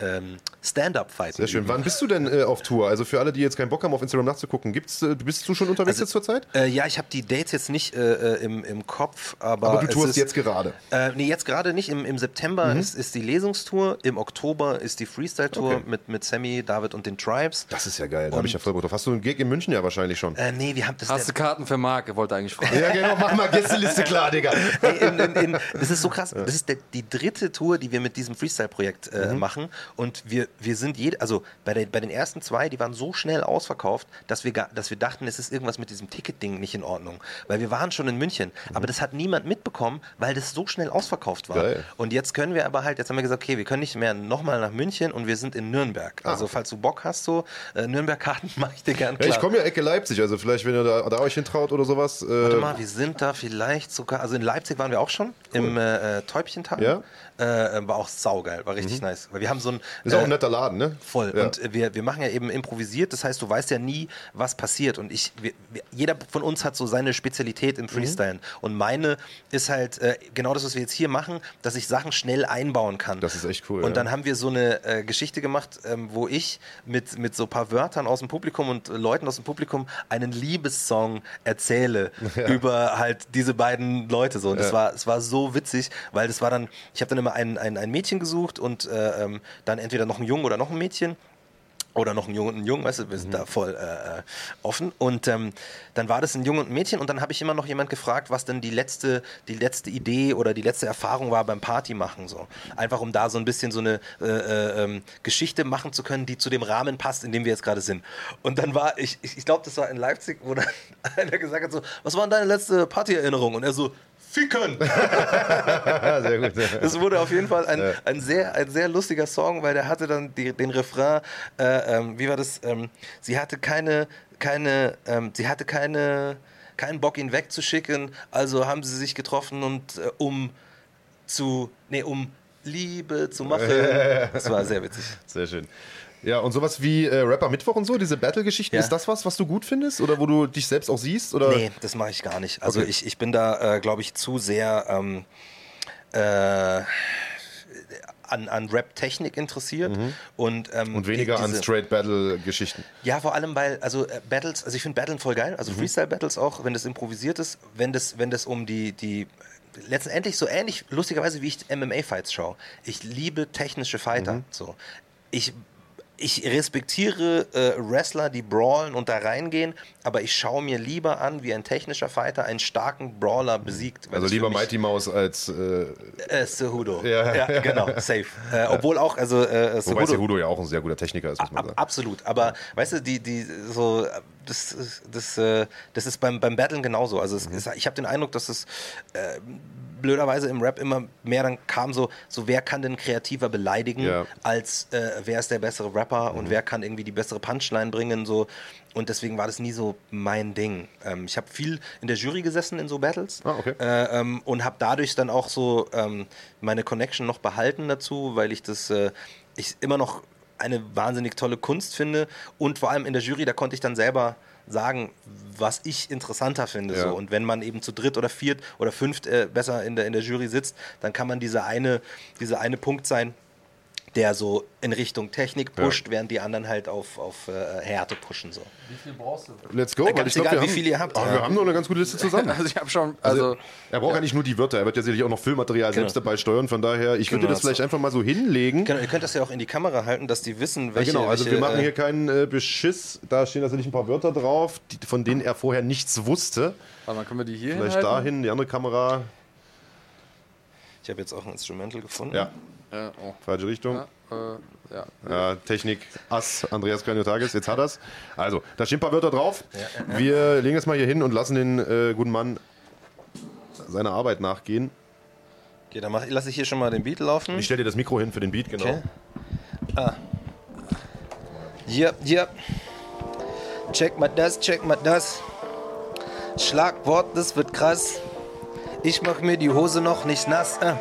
ähm, Stand-up fighten. Sehr schön. üben. Wann bist du denn äh, auf Tour? Also für alle, die jetzt keinen Bock haben, auf Instagram nachzugucken, gibt's, äh, bist du schon unterwegs Also, jetzt zurzeit? Äh, ja, ich habe die Dates jetzt nicht äh, im, im Kopf, aber. Aber du es tourst ist, jetzt gerade. Äh, nee, jetzt gerade nicht. Im, im September Mhm. ist, ist die Lesungstour, im Oktober ist die Freestyle-Tour Okay. mit, mit Sammy, David und den Tribes. Das ist ja geil, da habe ich ja voll Bock drauf. Hast du einen Gig in München ja wahrscheinlich schon? Äh, nee, wir haben das. Hast du Karten für Marc? Wollte eigentlich fragen. Ja, genau, mach mal Gästeliste klar, Digga. Ey, in, in, in, das ist so krass. Das ist der, die dritte Tour, die wir mit diesem Freestyle-Projekt äh, Mhm. machen. Und wir, wir sind jede, also bei, der, bei den ersten zwei, die waren so schnell ausverkauft, dass wir, dass wir dachten, es ist irgendwas mit diesem Ticket-Ding nicht in Ordnung. Weil wir waren schon in München. Aber das hat niemand mitbekommen, weil das so schnell ausverkauft war. Mhm. Geil. Und jetzt können wir aber halt, jetzt haben wir gesagt, okay, wir können nicht mehr nochmal nach München und wir sind in Nürnberg. Also falls du Bock hast, so äh, Nürnberg-Karten mache ich dir gern Ja, ich komme ja Ecke Leipzig, also vielleicht, wenn ihr da, da euch hintraut oder sowas. Äh, Warte mal, wir sind da vielleicht sogar, also in Leipzig waren wir auch schon, im äh, äh, Täubchental. Ja. Mhm. Äh, war auch saugeil, war richtig nice. Weil wir haben so ein. ist auch äh, ein netter Laden, ne? Voll. Ja. Und äh, wir, wir machen ja eben improvisiert, das heißt, du weißt ja nie, was passiert. Und ich, wir, wir, jeder von uns hat so seine Spezialität Mhm. im Freestylen. Und meine ist halt äh, genau das, was wir jetzt hier machen, dass ich Sachen schnell einbauen kann. Das ist echt cool, Und ja. dann haben wir so eine äh, Geschichte gemacht, ähm, wo ich mit, mit so ein paar Wörtern aus dem Publikum und äh, Leuten aus dem Publikum einen Liebessong erzähle über halt diese beiden Leute so. Und das Ja. war, es war so witzig, weil das war dann, ich habe dann immer ein, ein, ein Mädchen gesucht und äh, ähm, dann entweder noch einen Jungen oder noch ein Mädchen. Oder noch ein Junge und ein Jungen, weißt du, wir sind da voll äh, äh, offen. Und ähm, dann war das ein Junge und ein Mädchen und dann habe ich immer noch jemand gefragt, was denn die letzte, die letzte Idee oder die letzte Erfahrung war beim Party machen. So. Einfach um da so ein bisschen so eine äh, äh, ähm, Geschichte machen zu können, die zu dem Rahmen passt, in dem wir jetzt gerade sind. Und dann war ich, ich, ich glaube, das war in Leipzig, wo dann einer gesagt hat: so, was war denn deine letzte Partyerinnerung? Und er so, Ficken! Ja, sehr gut. Das wurde auf jeden Fall ein, ein, sehr, ein sehr lustiger Song, weil der hatte dann die, den Refrain, äh, ähm, wie war das? Ähm, sie hatte keine, keine, ähm, sie hatte keine, keinen Bock, ihn wegzuschicken, also haben sie sich getroffen und äh, um zu, nee, um Liebe zu machen. Das war sehr witzig. Sehr schön. Ja, und sowas wie äh, Rapper Mittwoch und so, diese Battle-Geschichten, ja. ist das was, was du gut findest? Oder wo du dich selbst auch siehst? Oder? Nee, das mache ich gar nicht. Also okay. ich, ich bin da, äh, glaube ich, zu sehr ähm, äh, an, an Rap-Technik interessiert mhm. und, ähm, und weniger diese, an Straight-Battle-Geschichten. Ja, vor allem, weil, also äh, Battles, also ich finde Battlen voll geil, also mhm. Freestyle-Battles auch, wenn das improvisiert ist, wenn das, wenn das um die, die letztendlich so ähnlich, lustigerweise, wie ich MMA-Fights schaue. Ich liebe technische Fighter. Mhm. So. Ich ich respektiere äh, Wrestler, die brawlen und da reingehen, aber ich schaue mir lieber an, wie ein technischer Fighter einen starken Brawler besiegt. Also lieber Mighty Mouse als äh, äh, Cejudo. Ja, ja, ja, genau, safe. Äh, obwohl auch, also äh, Cejudo, Wobei Cejudo ja auch ein sehr guter Techniker ist, muss man sagen. Absolut, aber weißt du, die, die so, das, das, äh, das ist beim, beim Battlen genauso. Also es, mhm. ich habe den Eindruck, dass es äh, blöderweise im Rap immer mehr dann kam so, so wer kann denn kreativer beleidigen, ja. als äh, wer ist der bessere Rapper mhm. und wer kann irgendwie die bessere Punchline bringen. So. Und deswegen war das nie so mein Ding. Ähm, ich habe viel in der Jury gesessen in so Battles ah, okay. äh, ähm, und habe dadurch dann auch so ähm, meine Connection noch behalten dazu, weil ich das äh, ich immer noch eine wahnsinnig tolle Kunst finde und vor allem in der Jury, da konnte ich dann selber sagen, was ich interessanter finde. Ja. So. Und wenn man eben zu dritt oder viert oder fünft äh, besser in der, in der Jury sitzt, dann kann man dieser eine, dieser eine Punkt sein, der so in Richtung Technik pusht, ja. während die anderen halt auf, auf äh, Härte pushen. So. Wie viel brauchst du? Let's go, weil ich glaube, wie viel ihr habt. Oh, ja. Wir haben noch eine ganz gute Liste zusammen. also ich habe schon. Also, also, er braucht ja. nicht nur die Wörter, er wird ja sicherlich auch noch Filmmaterial genau. selbst dabei steuern. Von daher, ich genau, könnte das vielleicht einfach mal so hinlegen. Genau, ihr könnt das ja auch in die Kamera halten, dass die wissen, welche. Ja, genau, also welche, wir machen hier keinen äh, Beschiss. Da stehen natürlich ein paar Wörter drauf, die, von denen er vorher nichts wusste. Aber dann können wir die hier Vielleicht hinhalten? dahin, die andere Kamera. Ich habe jetzt auch ein Instrumental gefunden. Ja. Oh. Falsche Richtung. Ja, äh ja. ja. Technik Ass, Andreas Kranjotakis, jetzt hat er's. Also, da stehen ein paar Wörter drauf. Ja, Wir legen es mal hier hin und lassen den äh, guten Mann seiner Arbeit nachgehen. Okay, dann lasse ich hier schon mal den Beat laufen. Ich stelle dir das Mikro hin für den Beat, genau. Okay. Ah. Ja, ja. Check mal das, check mal das. Schlagwort, das wird krass. Ich mach mir die Hose noch nicht nass. Äh.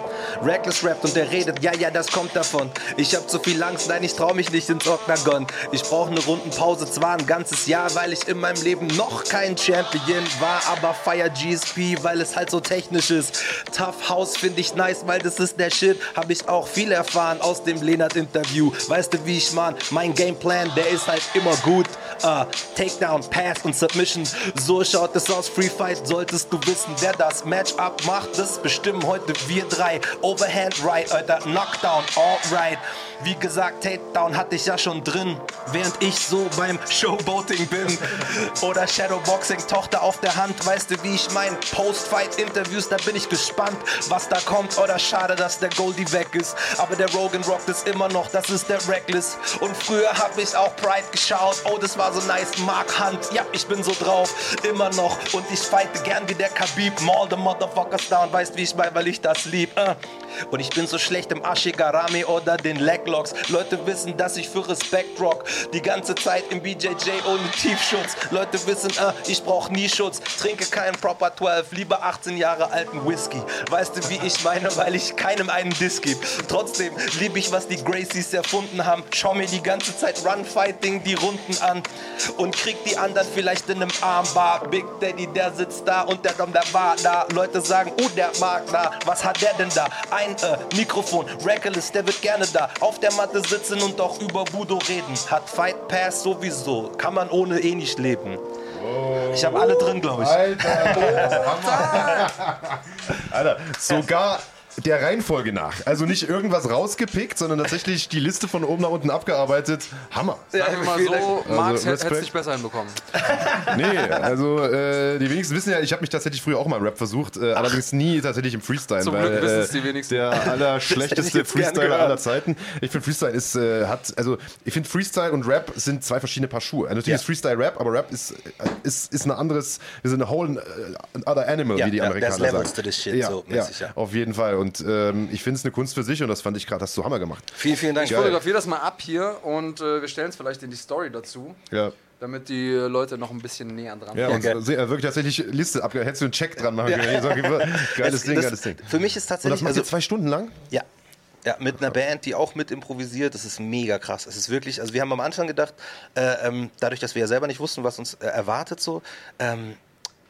Reckless rappt und der redet, ja, ja, das kommt davon. Ich hab zu viel Angst, nein, ich trau mich nicht ins Octagon. Ich brauch ne Rundenpause, zwar ein ganzes Jahr, weil ich in meinem Leben noch kein Champion war, aber feier GSP, weil es halt so technisch ist. Tough House find ich nice, weil das ist der Shit. Hab ich auch viel erfahren aus dem Leonard-Interview. Weißt du, wie ich man, mein Gameplan, der ist halt immer gut. Uh, Takedown, Pass und Submission. So schaut es aus. Free Fight solltest du wissen, wer das Matchup macht. Das bestimmen heute wir drei. Overhand right, Alter, Knockdown, alright. Wie gesagt, Takedown hatte ich ja schon drin, während ich so beim Showboating bin. Oder Shadowboxing, Tochter auf der Hand, weißt du, wie ich mein Post-Fight-Interviews, da bin ich gespannt, was da kommt. Oder schade, dass der Goldie weg ist. Aber der Rogan rockt es immer noch, das ist der Reckless. Und früher hab ich auch Pride geschaut, oh, das war so nice. Mark Hunt, ja, ich bin so drauf, immer noch. Und ich fighte gern wie der Khabib, maul the motherfuckers down, weißt wie ich mein, weil ich das lieb. Uh. Und ich bin so schlecht im Ashigarami oder den Leglocks. Leute wissen, dass ich für Respekt rock. Die ganze Zeit im BJJ ohne Tiefschutz. Leute wissen, äh, ich brauch nie Schutz. Trinke keinen Proper 12, lieber 18 Jahre alten Whisky. Weißt du, wie ich meine, weil ich keinem einen Diss gebe. Trotzdem liebe ich, was die Gracies erfunden haben. Schau mir die ganze Zeit Runfighting die Runden an und krieg die anderen vielleicht in einem Armbar. Big Daddy, der sitzt da und der Dom, der war da. Leute sagen, oh, der mag da. Was hat der denn da? Äh, Mikrofon. Reckless, der wird gerne da auf der Matte sitzen und auch über Budo reden. Hat Fight Pass sowieso. Kann man ohne eh nicht leben. Ich habe alle drin, glaube ich. Alter, Alter, sogar der Reihenfolge nach. Also nicht irgendwas rausgepickt, sondern tatsächlich die Liste von oben nach unten abgearbeitet. Hammer. Ja, Sag mal so, Marx also, hätte es nicht besser hinbekommen. nee, also äh, die wenigsten wissen ja, ich habe mich tatsächlich früher auch mal Rap versucht, äh, allerdings nie tatsächlich im Freestyle. Zum weil, Glück wissen es die wenigsten. Der allerschlechteste Freestyler aller Zeiten. Ich finde Freestyle ist, äh, hat, also ich finde Freestyle und Rap sind zwei verschiedene Paar Schuhe. Natürlich ja. ist Freestyle Rap, aber Rap ist, ist, ist ein anderes, wir sind a whole other animal, ja, wie die Amerikaner sagen. Das shit, ja, so ja, auf jeden Fall. Und ähm, ich finde es eine Kunst für sich und das fand ich gerade, hast du Hammer gemacht. Vielen, vielen Dank. Ich fotografiere das mal ab hier und äh, wir stellen es vielleicht in die Story dazu. Ja damit die Leute noch ein bisschen näher dran Ja, und okay. wirklich tatsächlich Liste ab. Hättest du einen Check dran machen können. geiles das, Ding, das, geiles Ding. Für mich ist tatsächlich. Und das machst also, zwei Stunden lang? Ja. Ja, mit einer Band, die auch mit improvisiert. Das ist mega krass. Es ist wirklich, also wir haben am Anfang gedacht, äh, ähm, dadurch, dass wir ja selber nicht wussten, was uns äh, erwartet, so, ähm,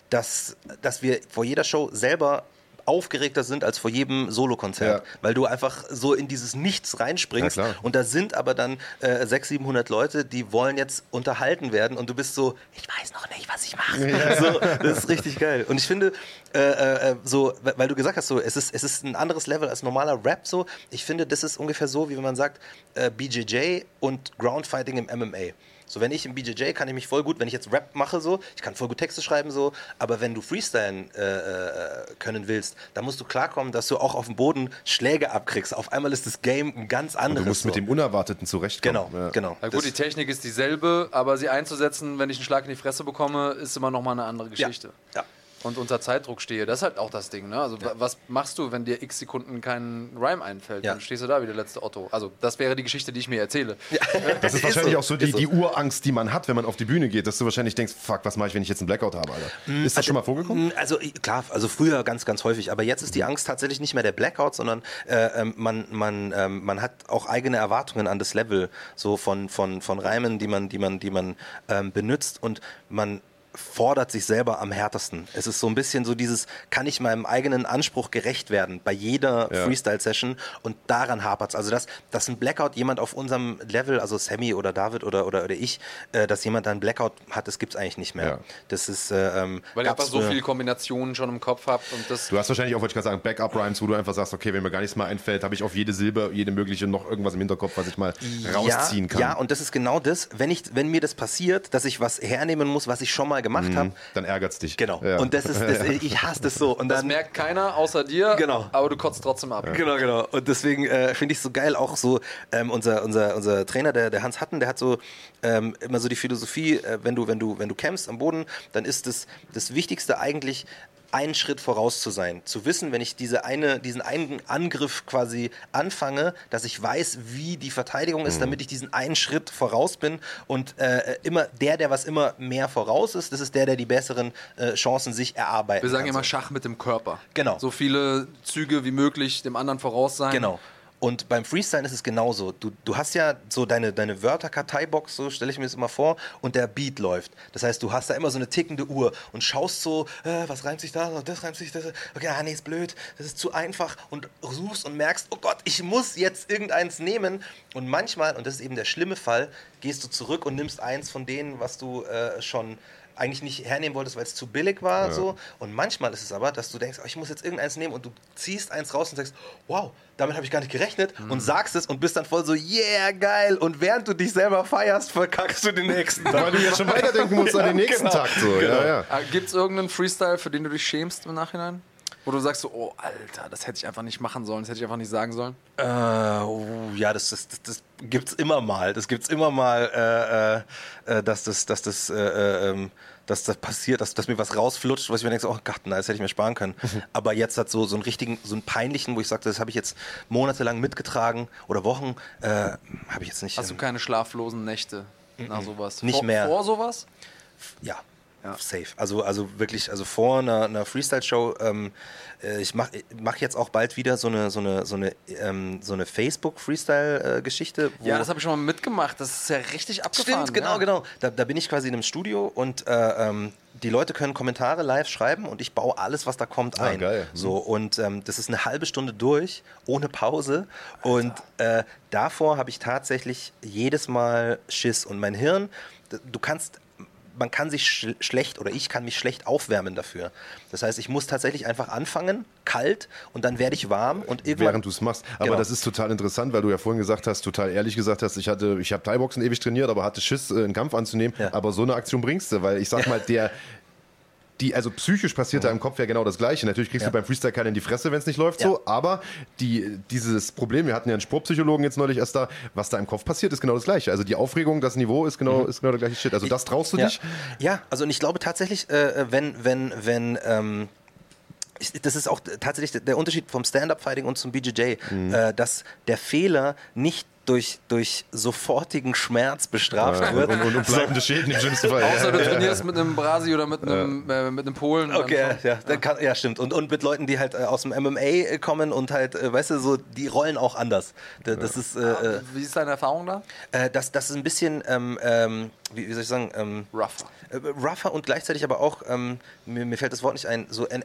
dass, dass wir vor jeder Show selber aufgeregter sind als vor jedem Solokonzert, ja. weil du einfach so in dieses Nichts reinspringst ja, und da sind aber dann äh, 600, 700 Leute, die wollen jetzt unterhalten werden und du bist so, ich weiß noch nicht, was ich mache. Ja. So, das ist richtig geil. Und ich finde, äh, äh, so, weil du gesagt hast, so, es ist, es ist ein anderes Level als normaler Rap so, ich finde, das ist ungefähr so, wie wenn man sagt, äh, BJJ und Groundfighting im MMA. So, wenn ich im BJJ kann ich mich voll gut, wenn ich jetzt Rap mache, so, ich kann voll gut Texte schreiben, so, aber wenn du Freestylen äh, äh, können willst, dann musst du klarkommen, dass du auch auf dem Boden Schläge abkriegst. Auf einmal ist das Game ein ganz anderes. Und du musst so. mit dem Unerwarteten zurechtkommen. Genau, ja. genau. Na gut, die Technik ist dieselbe, aber sie einzusetzen, wenn ich einen Schlag in die Fresse bekomme, ist immer noch mal eine andere Geschichte. ja. ja und unter Zeitdruck stehe. Das ist halt auch das Ding. Ne? Also, ja. was machst du, wenn dir x Sekunden kein Rhyme einfällt? Ja. Dann stehst du da wie der letzte Otto. Also, das wäre die Geschichte, die ich mir erzähle. Ja. Das ist, ist wahrscheinlich so. auch so die, die, Urangst, die man hat, wenn man auf die Bühne geht, dass du wahrscheinlich denkst: Fuck, was mache ich, wenn ich jetzt einen Blackout habe? Alter? Mm, ist das also, schon mal vorgekommen? Mm, also, klar, also früher ganz, ganz häufig. Aber jetzt ist die Angst tatsächlich nicht mehr der Blackout, sondern äh, ähm, man, man, äh, man hat auch eigene Erwartungen an das Level so von, von, von Reimen, die man, die man, die man ähm, benutzt. Und man fordert sich selber am härtesten. Es ist so ein bisschen so dieses, kann ich meinem eigenen Anspruch gerecht werden bei jeder ja. Freestyle-Session und daran hapert es. Also, dass, dass ein Blackout jemand auf unserem Level, also Sammy oder David oder, oder, oder ich, äh, dass jemand da einen Blackout hat, das gibt es eigentlich nicht mehr. Ja. Das ist, äh, ähm, Weil ihr einfach so viele Kombinationen schon im Kopf habt und das. Du hast wahrscheinlich auch, wollte ich gerade sagen, Backup-Rhymes, wo du einfach sagst, okay, wenn mir gar nichts mehr einfällt, habe ich auf jede Silbe, jede mögliche noch irgendwas im Hinterkopf, was ich mal rausziehen kann. Ja, und das ist genau das, wenn, ich, wenn mir das passiert, dass ich was hernehmen muss, was ich schon mal gemacht mhm. habe. Dann ärgert es dich. Genau. Ja. Und das ist, das, ich hasse das so. Und dann, das merkt keiner außer dir, genau. aber du kotzt trotzdem ab. Ja. Genau, genau. Und deswegen äh, finde ich es so geil, auch so ähm, unser, unser, unser Trainer, der, der Hans Hatten, der hat so ähm, immer so die Philosophie, äh, wenn, du, wenn, du, wenn du kämpfst am Boden, dann ist das, das Wichtigste eigentlich, einen Schritt voraus zu sein. Zu wissen, wenn ich diese eine, diesen einen Angriff quasi anfange, dass ich weiß, wie die Verteidigung ist, mhm. damit ich diesen einen Schritt voraus bin. Und äh, immer der, der was immer mehr voraus ist, das ist der, der die besseren äh, Chancen sich erarbeitet. Wir sagen immer Schach mit dem Körper. Genau. So viele Züge wie möglich dem anderen voraus sein. Genau. Und beim Freestyle ist es genauso. Du, du hast ja so deine, deine Wörterkarteibox, so stelle ich mir das immer vor, und der Beat läuft. Das heißt, du hast da immer so eine tickende Uhr und schaust so, äh, was reimt sich da, das reimt sich das. Okay, ah, nee, ist blöd, das ist zu einfach und suchst und merkst, oh Gott, ich muss jetzt irgendeins nehmen. Und manchmal, und das ist eben der schlimme Fall, gehst du zurück und nimmst eins von denen, was du äh, schon eigentlich nicht hernehmen wolltest, weil es zu billig war. Ja. So. Und manchmal ist es aber, dass du denkst, oh, ich muss jetzt irgendeins nehmen und du ziehst eins raus und sagst, wow, damit habe ich gar nicht gerechnet mhm. und sagst es und bist dann voll so, yeah, geil. Und während du dich selber feierst, verkackst du den nächsten. Weil du jetzt schon weiterdenken musst an den nächsten genau. Tag. So. Genau. Ja, ja. Ah, Gibt es irgendeinen Freestyle, für den du dich schämst im Nachhinein? Wo du sagst so, oh Alter, das hätte ich einfach nicht machen sollen, das hätte ich einfach nicht sagen sollen? Äh, oh, ja, das, das, das, das gibt's immer mal. Das gibt's immer mal, äh, äh, dass das, dass das, äh, äh ähm, dass das passiert, dass, dass mir was rausflutscht, was ich mir denke, oh Gott, nein, das hätte ich mir sparen können. Aber jetzt hat so, so einen richtigen, so einen peinlichen, wo ich sagte, das habe ich jetzt monatelang mitgetragen oder Wochen, äh, habe ich jetzt nicht. Hast du keine schlaflosen Nächte nach sowas? Nicht vor, mehr. Vor sowas? Ja, ja. Safe. Also, also wirklich, also vor einer, einer Freestyle-Show, ähm, äh, ich mache mach jetzt auch bald wieder so eine, so eine, so eine, ähm, so eine Facebook-Freestyle-Geschichte. Ja, das habe ich schon mal mitgemacht. Das ist ja richtig abgefahren. Stimmt, genau, ja. genau. Da, da, bin ich quasi in einem Studio und äh, ähm, die Leute können Kommentare live schreiben und ich baue alles, was da kommt, ah, ein. Ah, geil. So, und ähm, das ist eine halbe Stunde durch, ohne Pause. Alter. Und äh, davor habe ich tatsächlich jedes Mal Schiss. Und mein Hirn, du kannst man kann sich sch schlecht oder ich kann mich schlecht aufwärmen dafür. Das heißt, ich muss tatsächlich einfach anfangen, kalt und dann werde ich warm und irgendwann. Während du es machst. Aber genau. das ist total interessant, weil du ja vorhin gesagt hast, total ehrlich gesagt hast, ich hatte, ich habe Thai-Boxen ewig trainiert, aber hatte Schiss, äh, einen Kampf anzunehmen. Ja. Aber so eine Aktion bringst du, weil ich sag mal, der, die, also psychisch passiert mhm. da im Kopf ja genau das Gleiche. Natürlich kriegst ja. du beim Freestyle keinen in die Fresse, wenn es nicht läuft ja. so, aber die, dieses Problem, wir hatten ja einen Sportpsychologen jetzt neulich erst da, was da im Kopf passiert, ist genau das Gleiche. Also die Aufregung, das Niveau ist genau, mhm. ist genau der gleiche Shit. Also das traust du ja. dich? Ja, also und ich glaube tatsächlich, äh, wenn, wenn, wenn, ähm das ist auch tatsächlich der Unterschied vom Stand-Up-Fighting und zum BJJ, mhm. äh, dass der Fehler nicht durch, durch sofortigen Schmerz bestraft ja, wird. Und, und, und bleibende Schäden im schlimmsten Fall. Außer du trainierst mit einem Brasi oder mit einem, äh, mit einem Polen. Okay, ja, ja. Kann, ja, stimmt. Und, und mit Leuten, die halt äh, aus dem MMA kommen und halt, äh, weißt du, so, die rollen auch anders. Das, ist, äh, äh, Wie ist deine Erfahrung da? Äh, das, das ist ein bisschen, ähm, ähm, wie, wie, soll ich sagen, ähm, rougher. rougher und gleichzeitig aber auch, ähm, mir, mir, fällt das Wort nicht ein, so en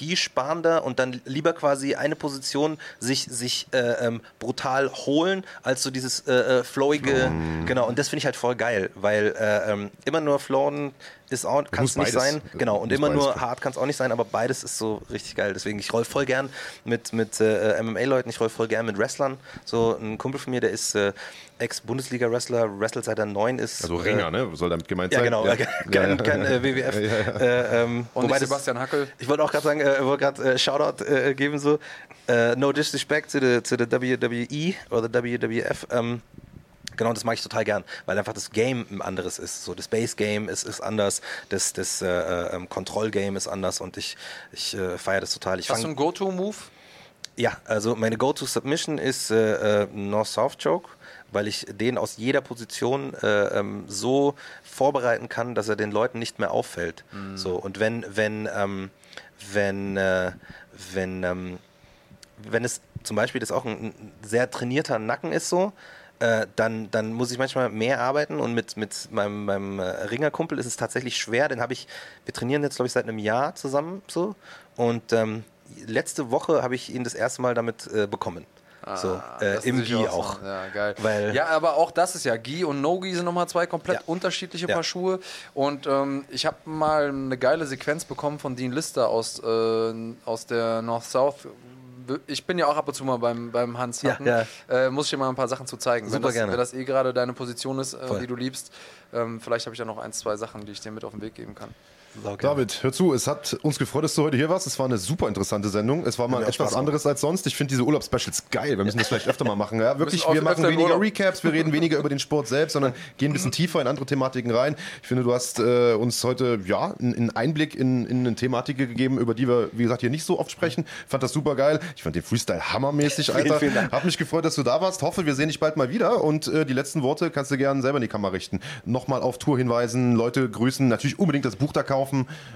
energiesparender und dann lieber quasi eine Position sich, sich ähm, brutal holen, als so dieses flowige, mm. genau. Und das finde ich halt voll geil, weil ähm, immer nur flowen ist auch, kann es nicht sein. Genau, und immer nur hart kann es auch nicht sein, aber beides ist so richtig geil. Deswegen, ich roll voll gern mit, mit äh, MMA-Leuten, ich roll voll gern mit Wrestlern. So ein Kumpel von mir, der ist äh, Ex-Bundesliga-Wrestler, wrestelt seit er neun ist. Also Ringer, äh, ne? Soll damit gemeint sein? Genau, ja, genau. Kein, kein äh, WWF. Äh, ähm, und wobei Sebastian Hackel. Ich wollte auch gerade sagen, äh, wollte gerade äh, Shoutout äh, geben, so. no disrespect to the, to the WWE oder WWF. Ähm, genau, das mache ich total gern, weil einfach das Game ein anderes ist. So das Base Game ist, ist anders, das, das äh, ähm, Kontrollgame ist anders und ich, ich äh, feiere das total. Ich Hast du einen Go-To-Move? Ja, also meine Go-To-Submission ist äh, äh, North-South-Choke weil ich den aus jeder Position äh, ähm, so vorbereiten kann, dass er den Leuten nicht mehr auffällt. Mhm. So und wenn wenn ähm, wenn äh, wenn ähm, wenn es zum Beispiel das auch ein, ein sehr trainierter Nacken ist so, äh, dann, dann muss ich manchmal mehr arbeiten und mit, mit meinem, meinem äh, Ringerkumpel ist es tatsächlich schwer. Den habe ich, wir trainieren jetzt, glaube ich, seit einem Jahr zusammen so. Und ähm, letzte Woche habe ich ihn das erste Mal damit äh, bekommen. Ah, so, äh, im Gi auch. auch. Ja, geil. Weil ja, aber auch das ist ja, Gi und No-Gi sind nochmal zwei komplett ja. unterschiedliche ja. Paar Schuhe. Und ähm, ich habe mal eine geile Sequenz bekommen von Dean Lister aus, äh, aus der North-South ich bin ja auch ab und zu mal beim, beim Hans Hatten. Ja, ja. Äh, muss ich dir mal ein paar Sachen zu zeigen. Super wenn das, gerne. Wenn das eh gerade deine Position ist, äh, die du liebst, ähm, vielleicht habe ich da noch ein, zwei Sachen, die ich dir mit auf den Weg geben kann. David, hör zu, es hat uns gefreut, dass du heute hier warst. Es war eine super interessante Sendung. Es war mal etwas anderes als sonst. Ich finde diese Urlaubsspecials geil. Wir müssen das vielleicht öfter mal machen. Ja, wirklich, wir machen weniger Recaps, wir reden weniger über den Sport selbst, sondern gehen ein bisschen tiefer in andere Thematiken rein. Ich finde, du hast äh, uns heute ja einen Einblick in, in eine Thematik gegeben, über die wir, wie gesagt, hier nicht so oft sprechen. Ich fand das super geil. Ich fand den Freestyle hammermäßig, Alter. Vielen, vielen Hab mich gefreut, dass du da warst. Hoffe, wir sehen dich bald mal wieder. Und äh, die letzten Worte kannst du gerne selber in die Kamera richten. Nochmal auf Tour hinweisen, Leute grüßen, natürlich unbedingt das Buch da kaufen.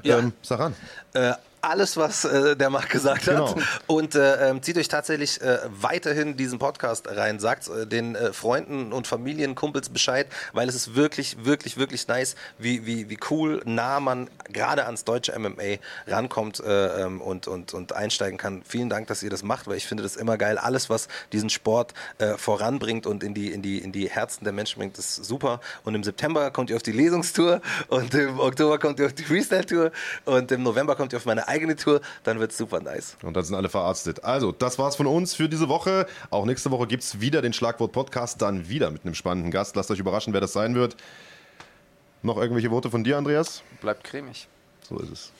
Ja. Ähm, sag an. Äh, alles, was äh, der Marc gesagt genau. hat. Und äh, ähm, zieht euch tatsächlich äh, weiterhin diesen Podcast rein. Sagt äh, den äh, Freunden und Familien, Kumpels Bescheid, weil es ist wirklich, wirklich, wirklich nice, wie, wie, wie cool nah man gerade ans deutsche MMA rankommt äh, ähm, und, und, und einsteigen kann. Vielen Dank, dass ihr das macht, weil ich finde das immer geil. Alles, was diesen Sport voranbringt und in die, in, die, in die Herzen der Menschen bringt, ist super. Und im September kommt ihr auf die Lesungstour und im Oktober kommt ihr auf die Freestyle-Tour und im November kommt ihr auf meine eigene Tour, dann wird es super nice. Und dann sind alle verarztet. Also, das war's von uns für diese Woche. Auch nächste Woche gibt es wieder den Schlagwort-Podcast, dann wieder mit einem spannenden Gast. Lasst euch überraschen, wer das sein wird. Noch irgendwelche Worte von dir, Andreas? Bleibt cremig. So ist es.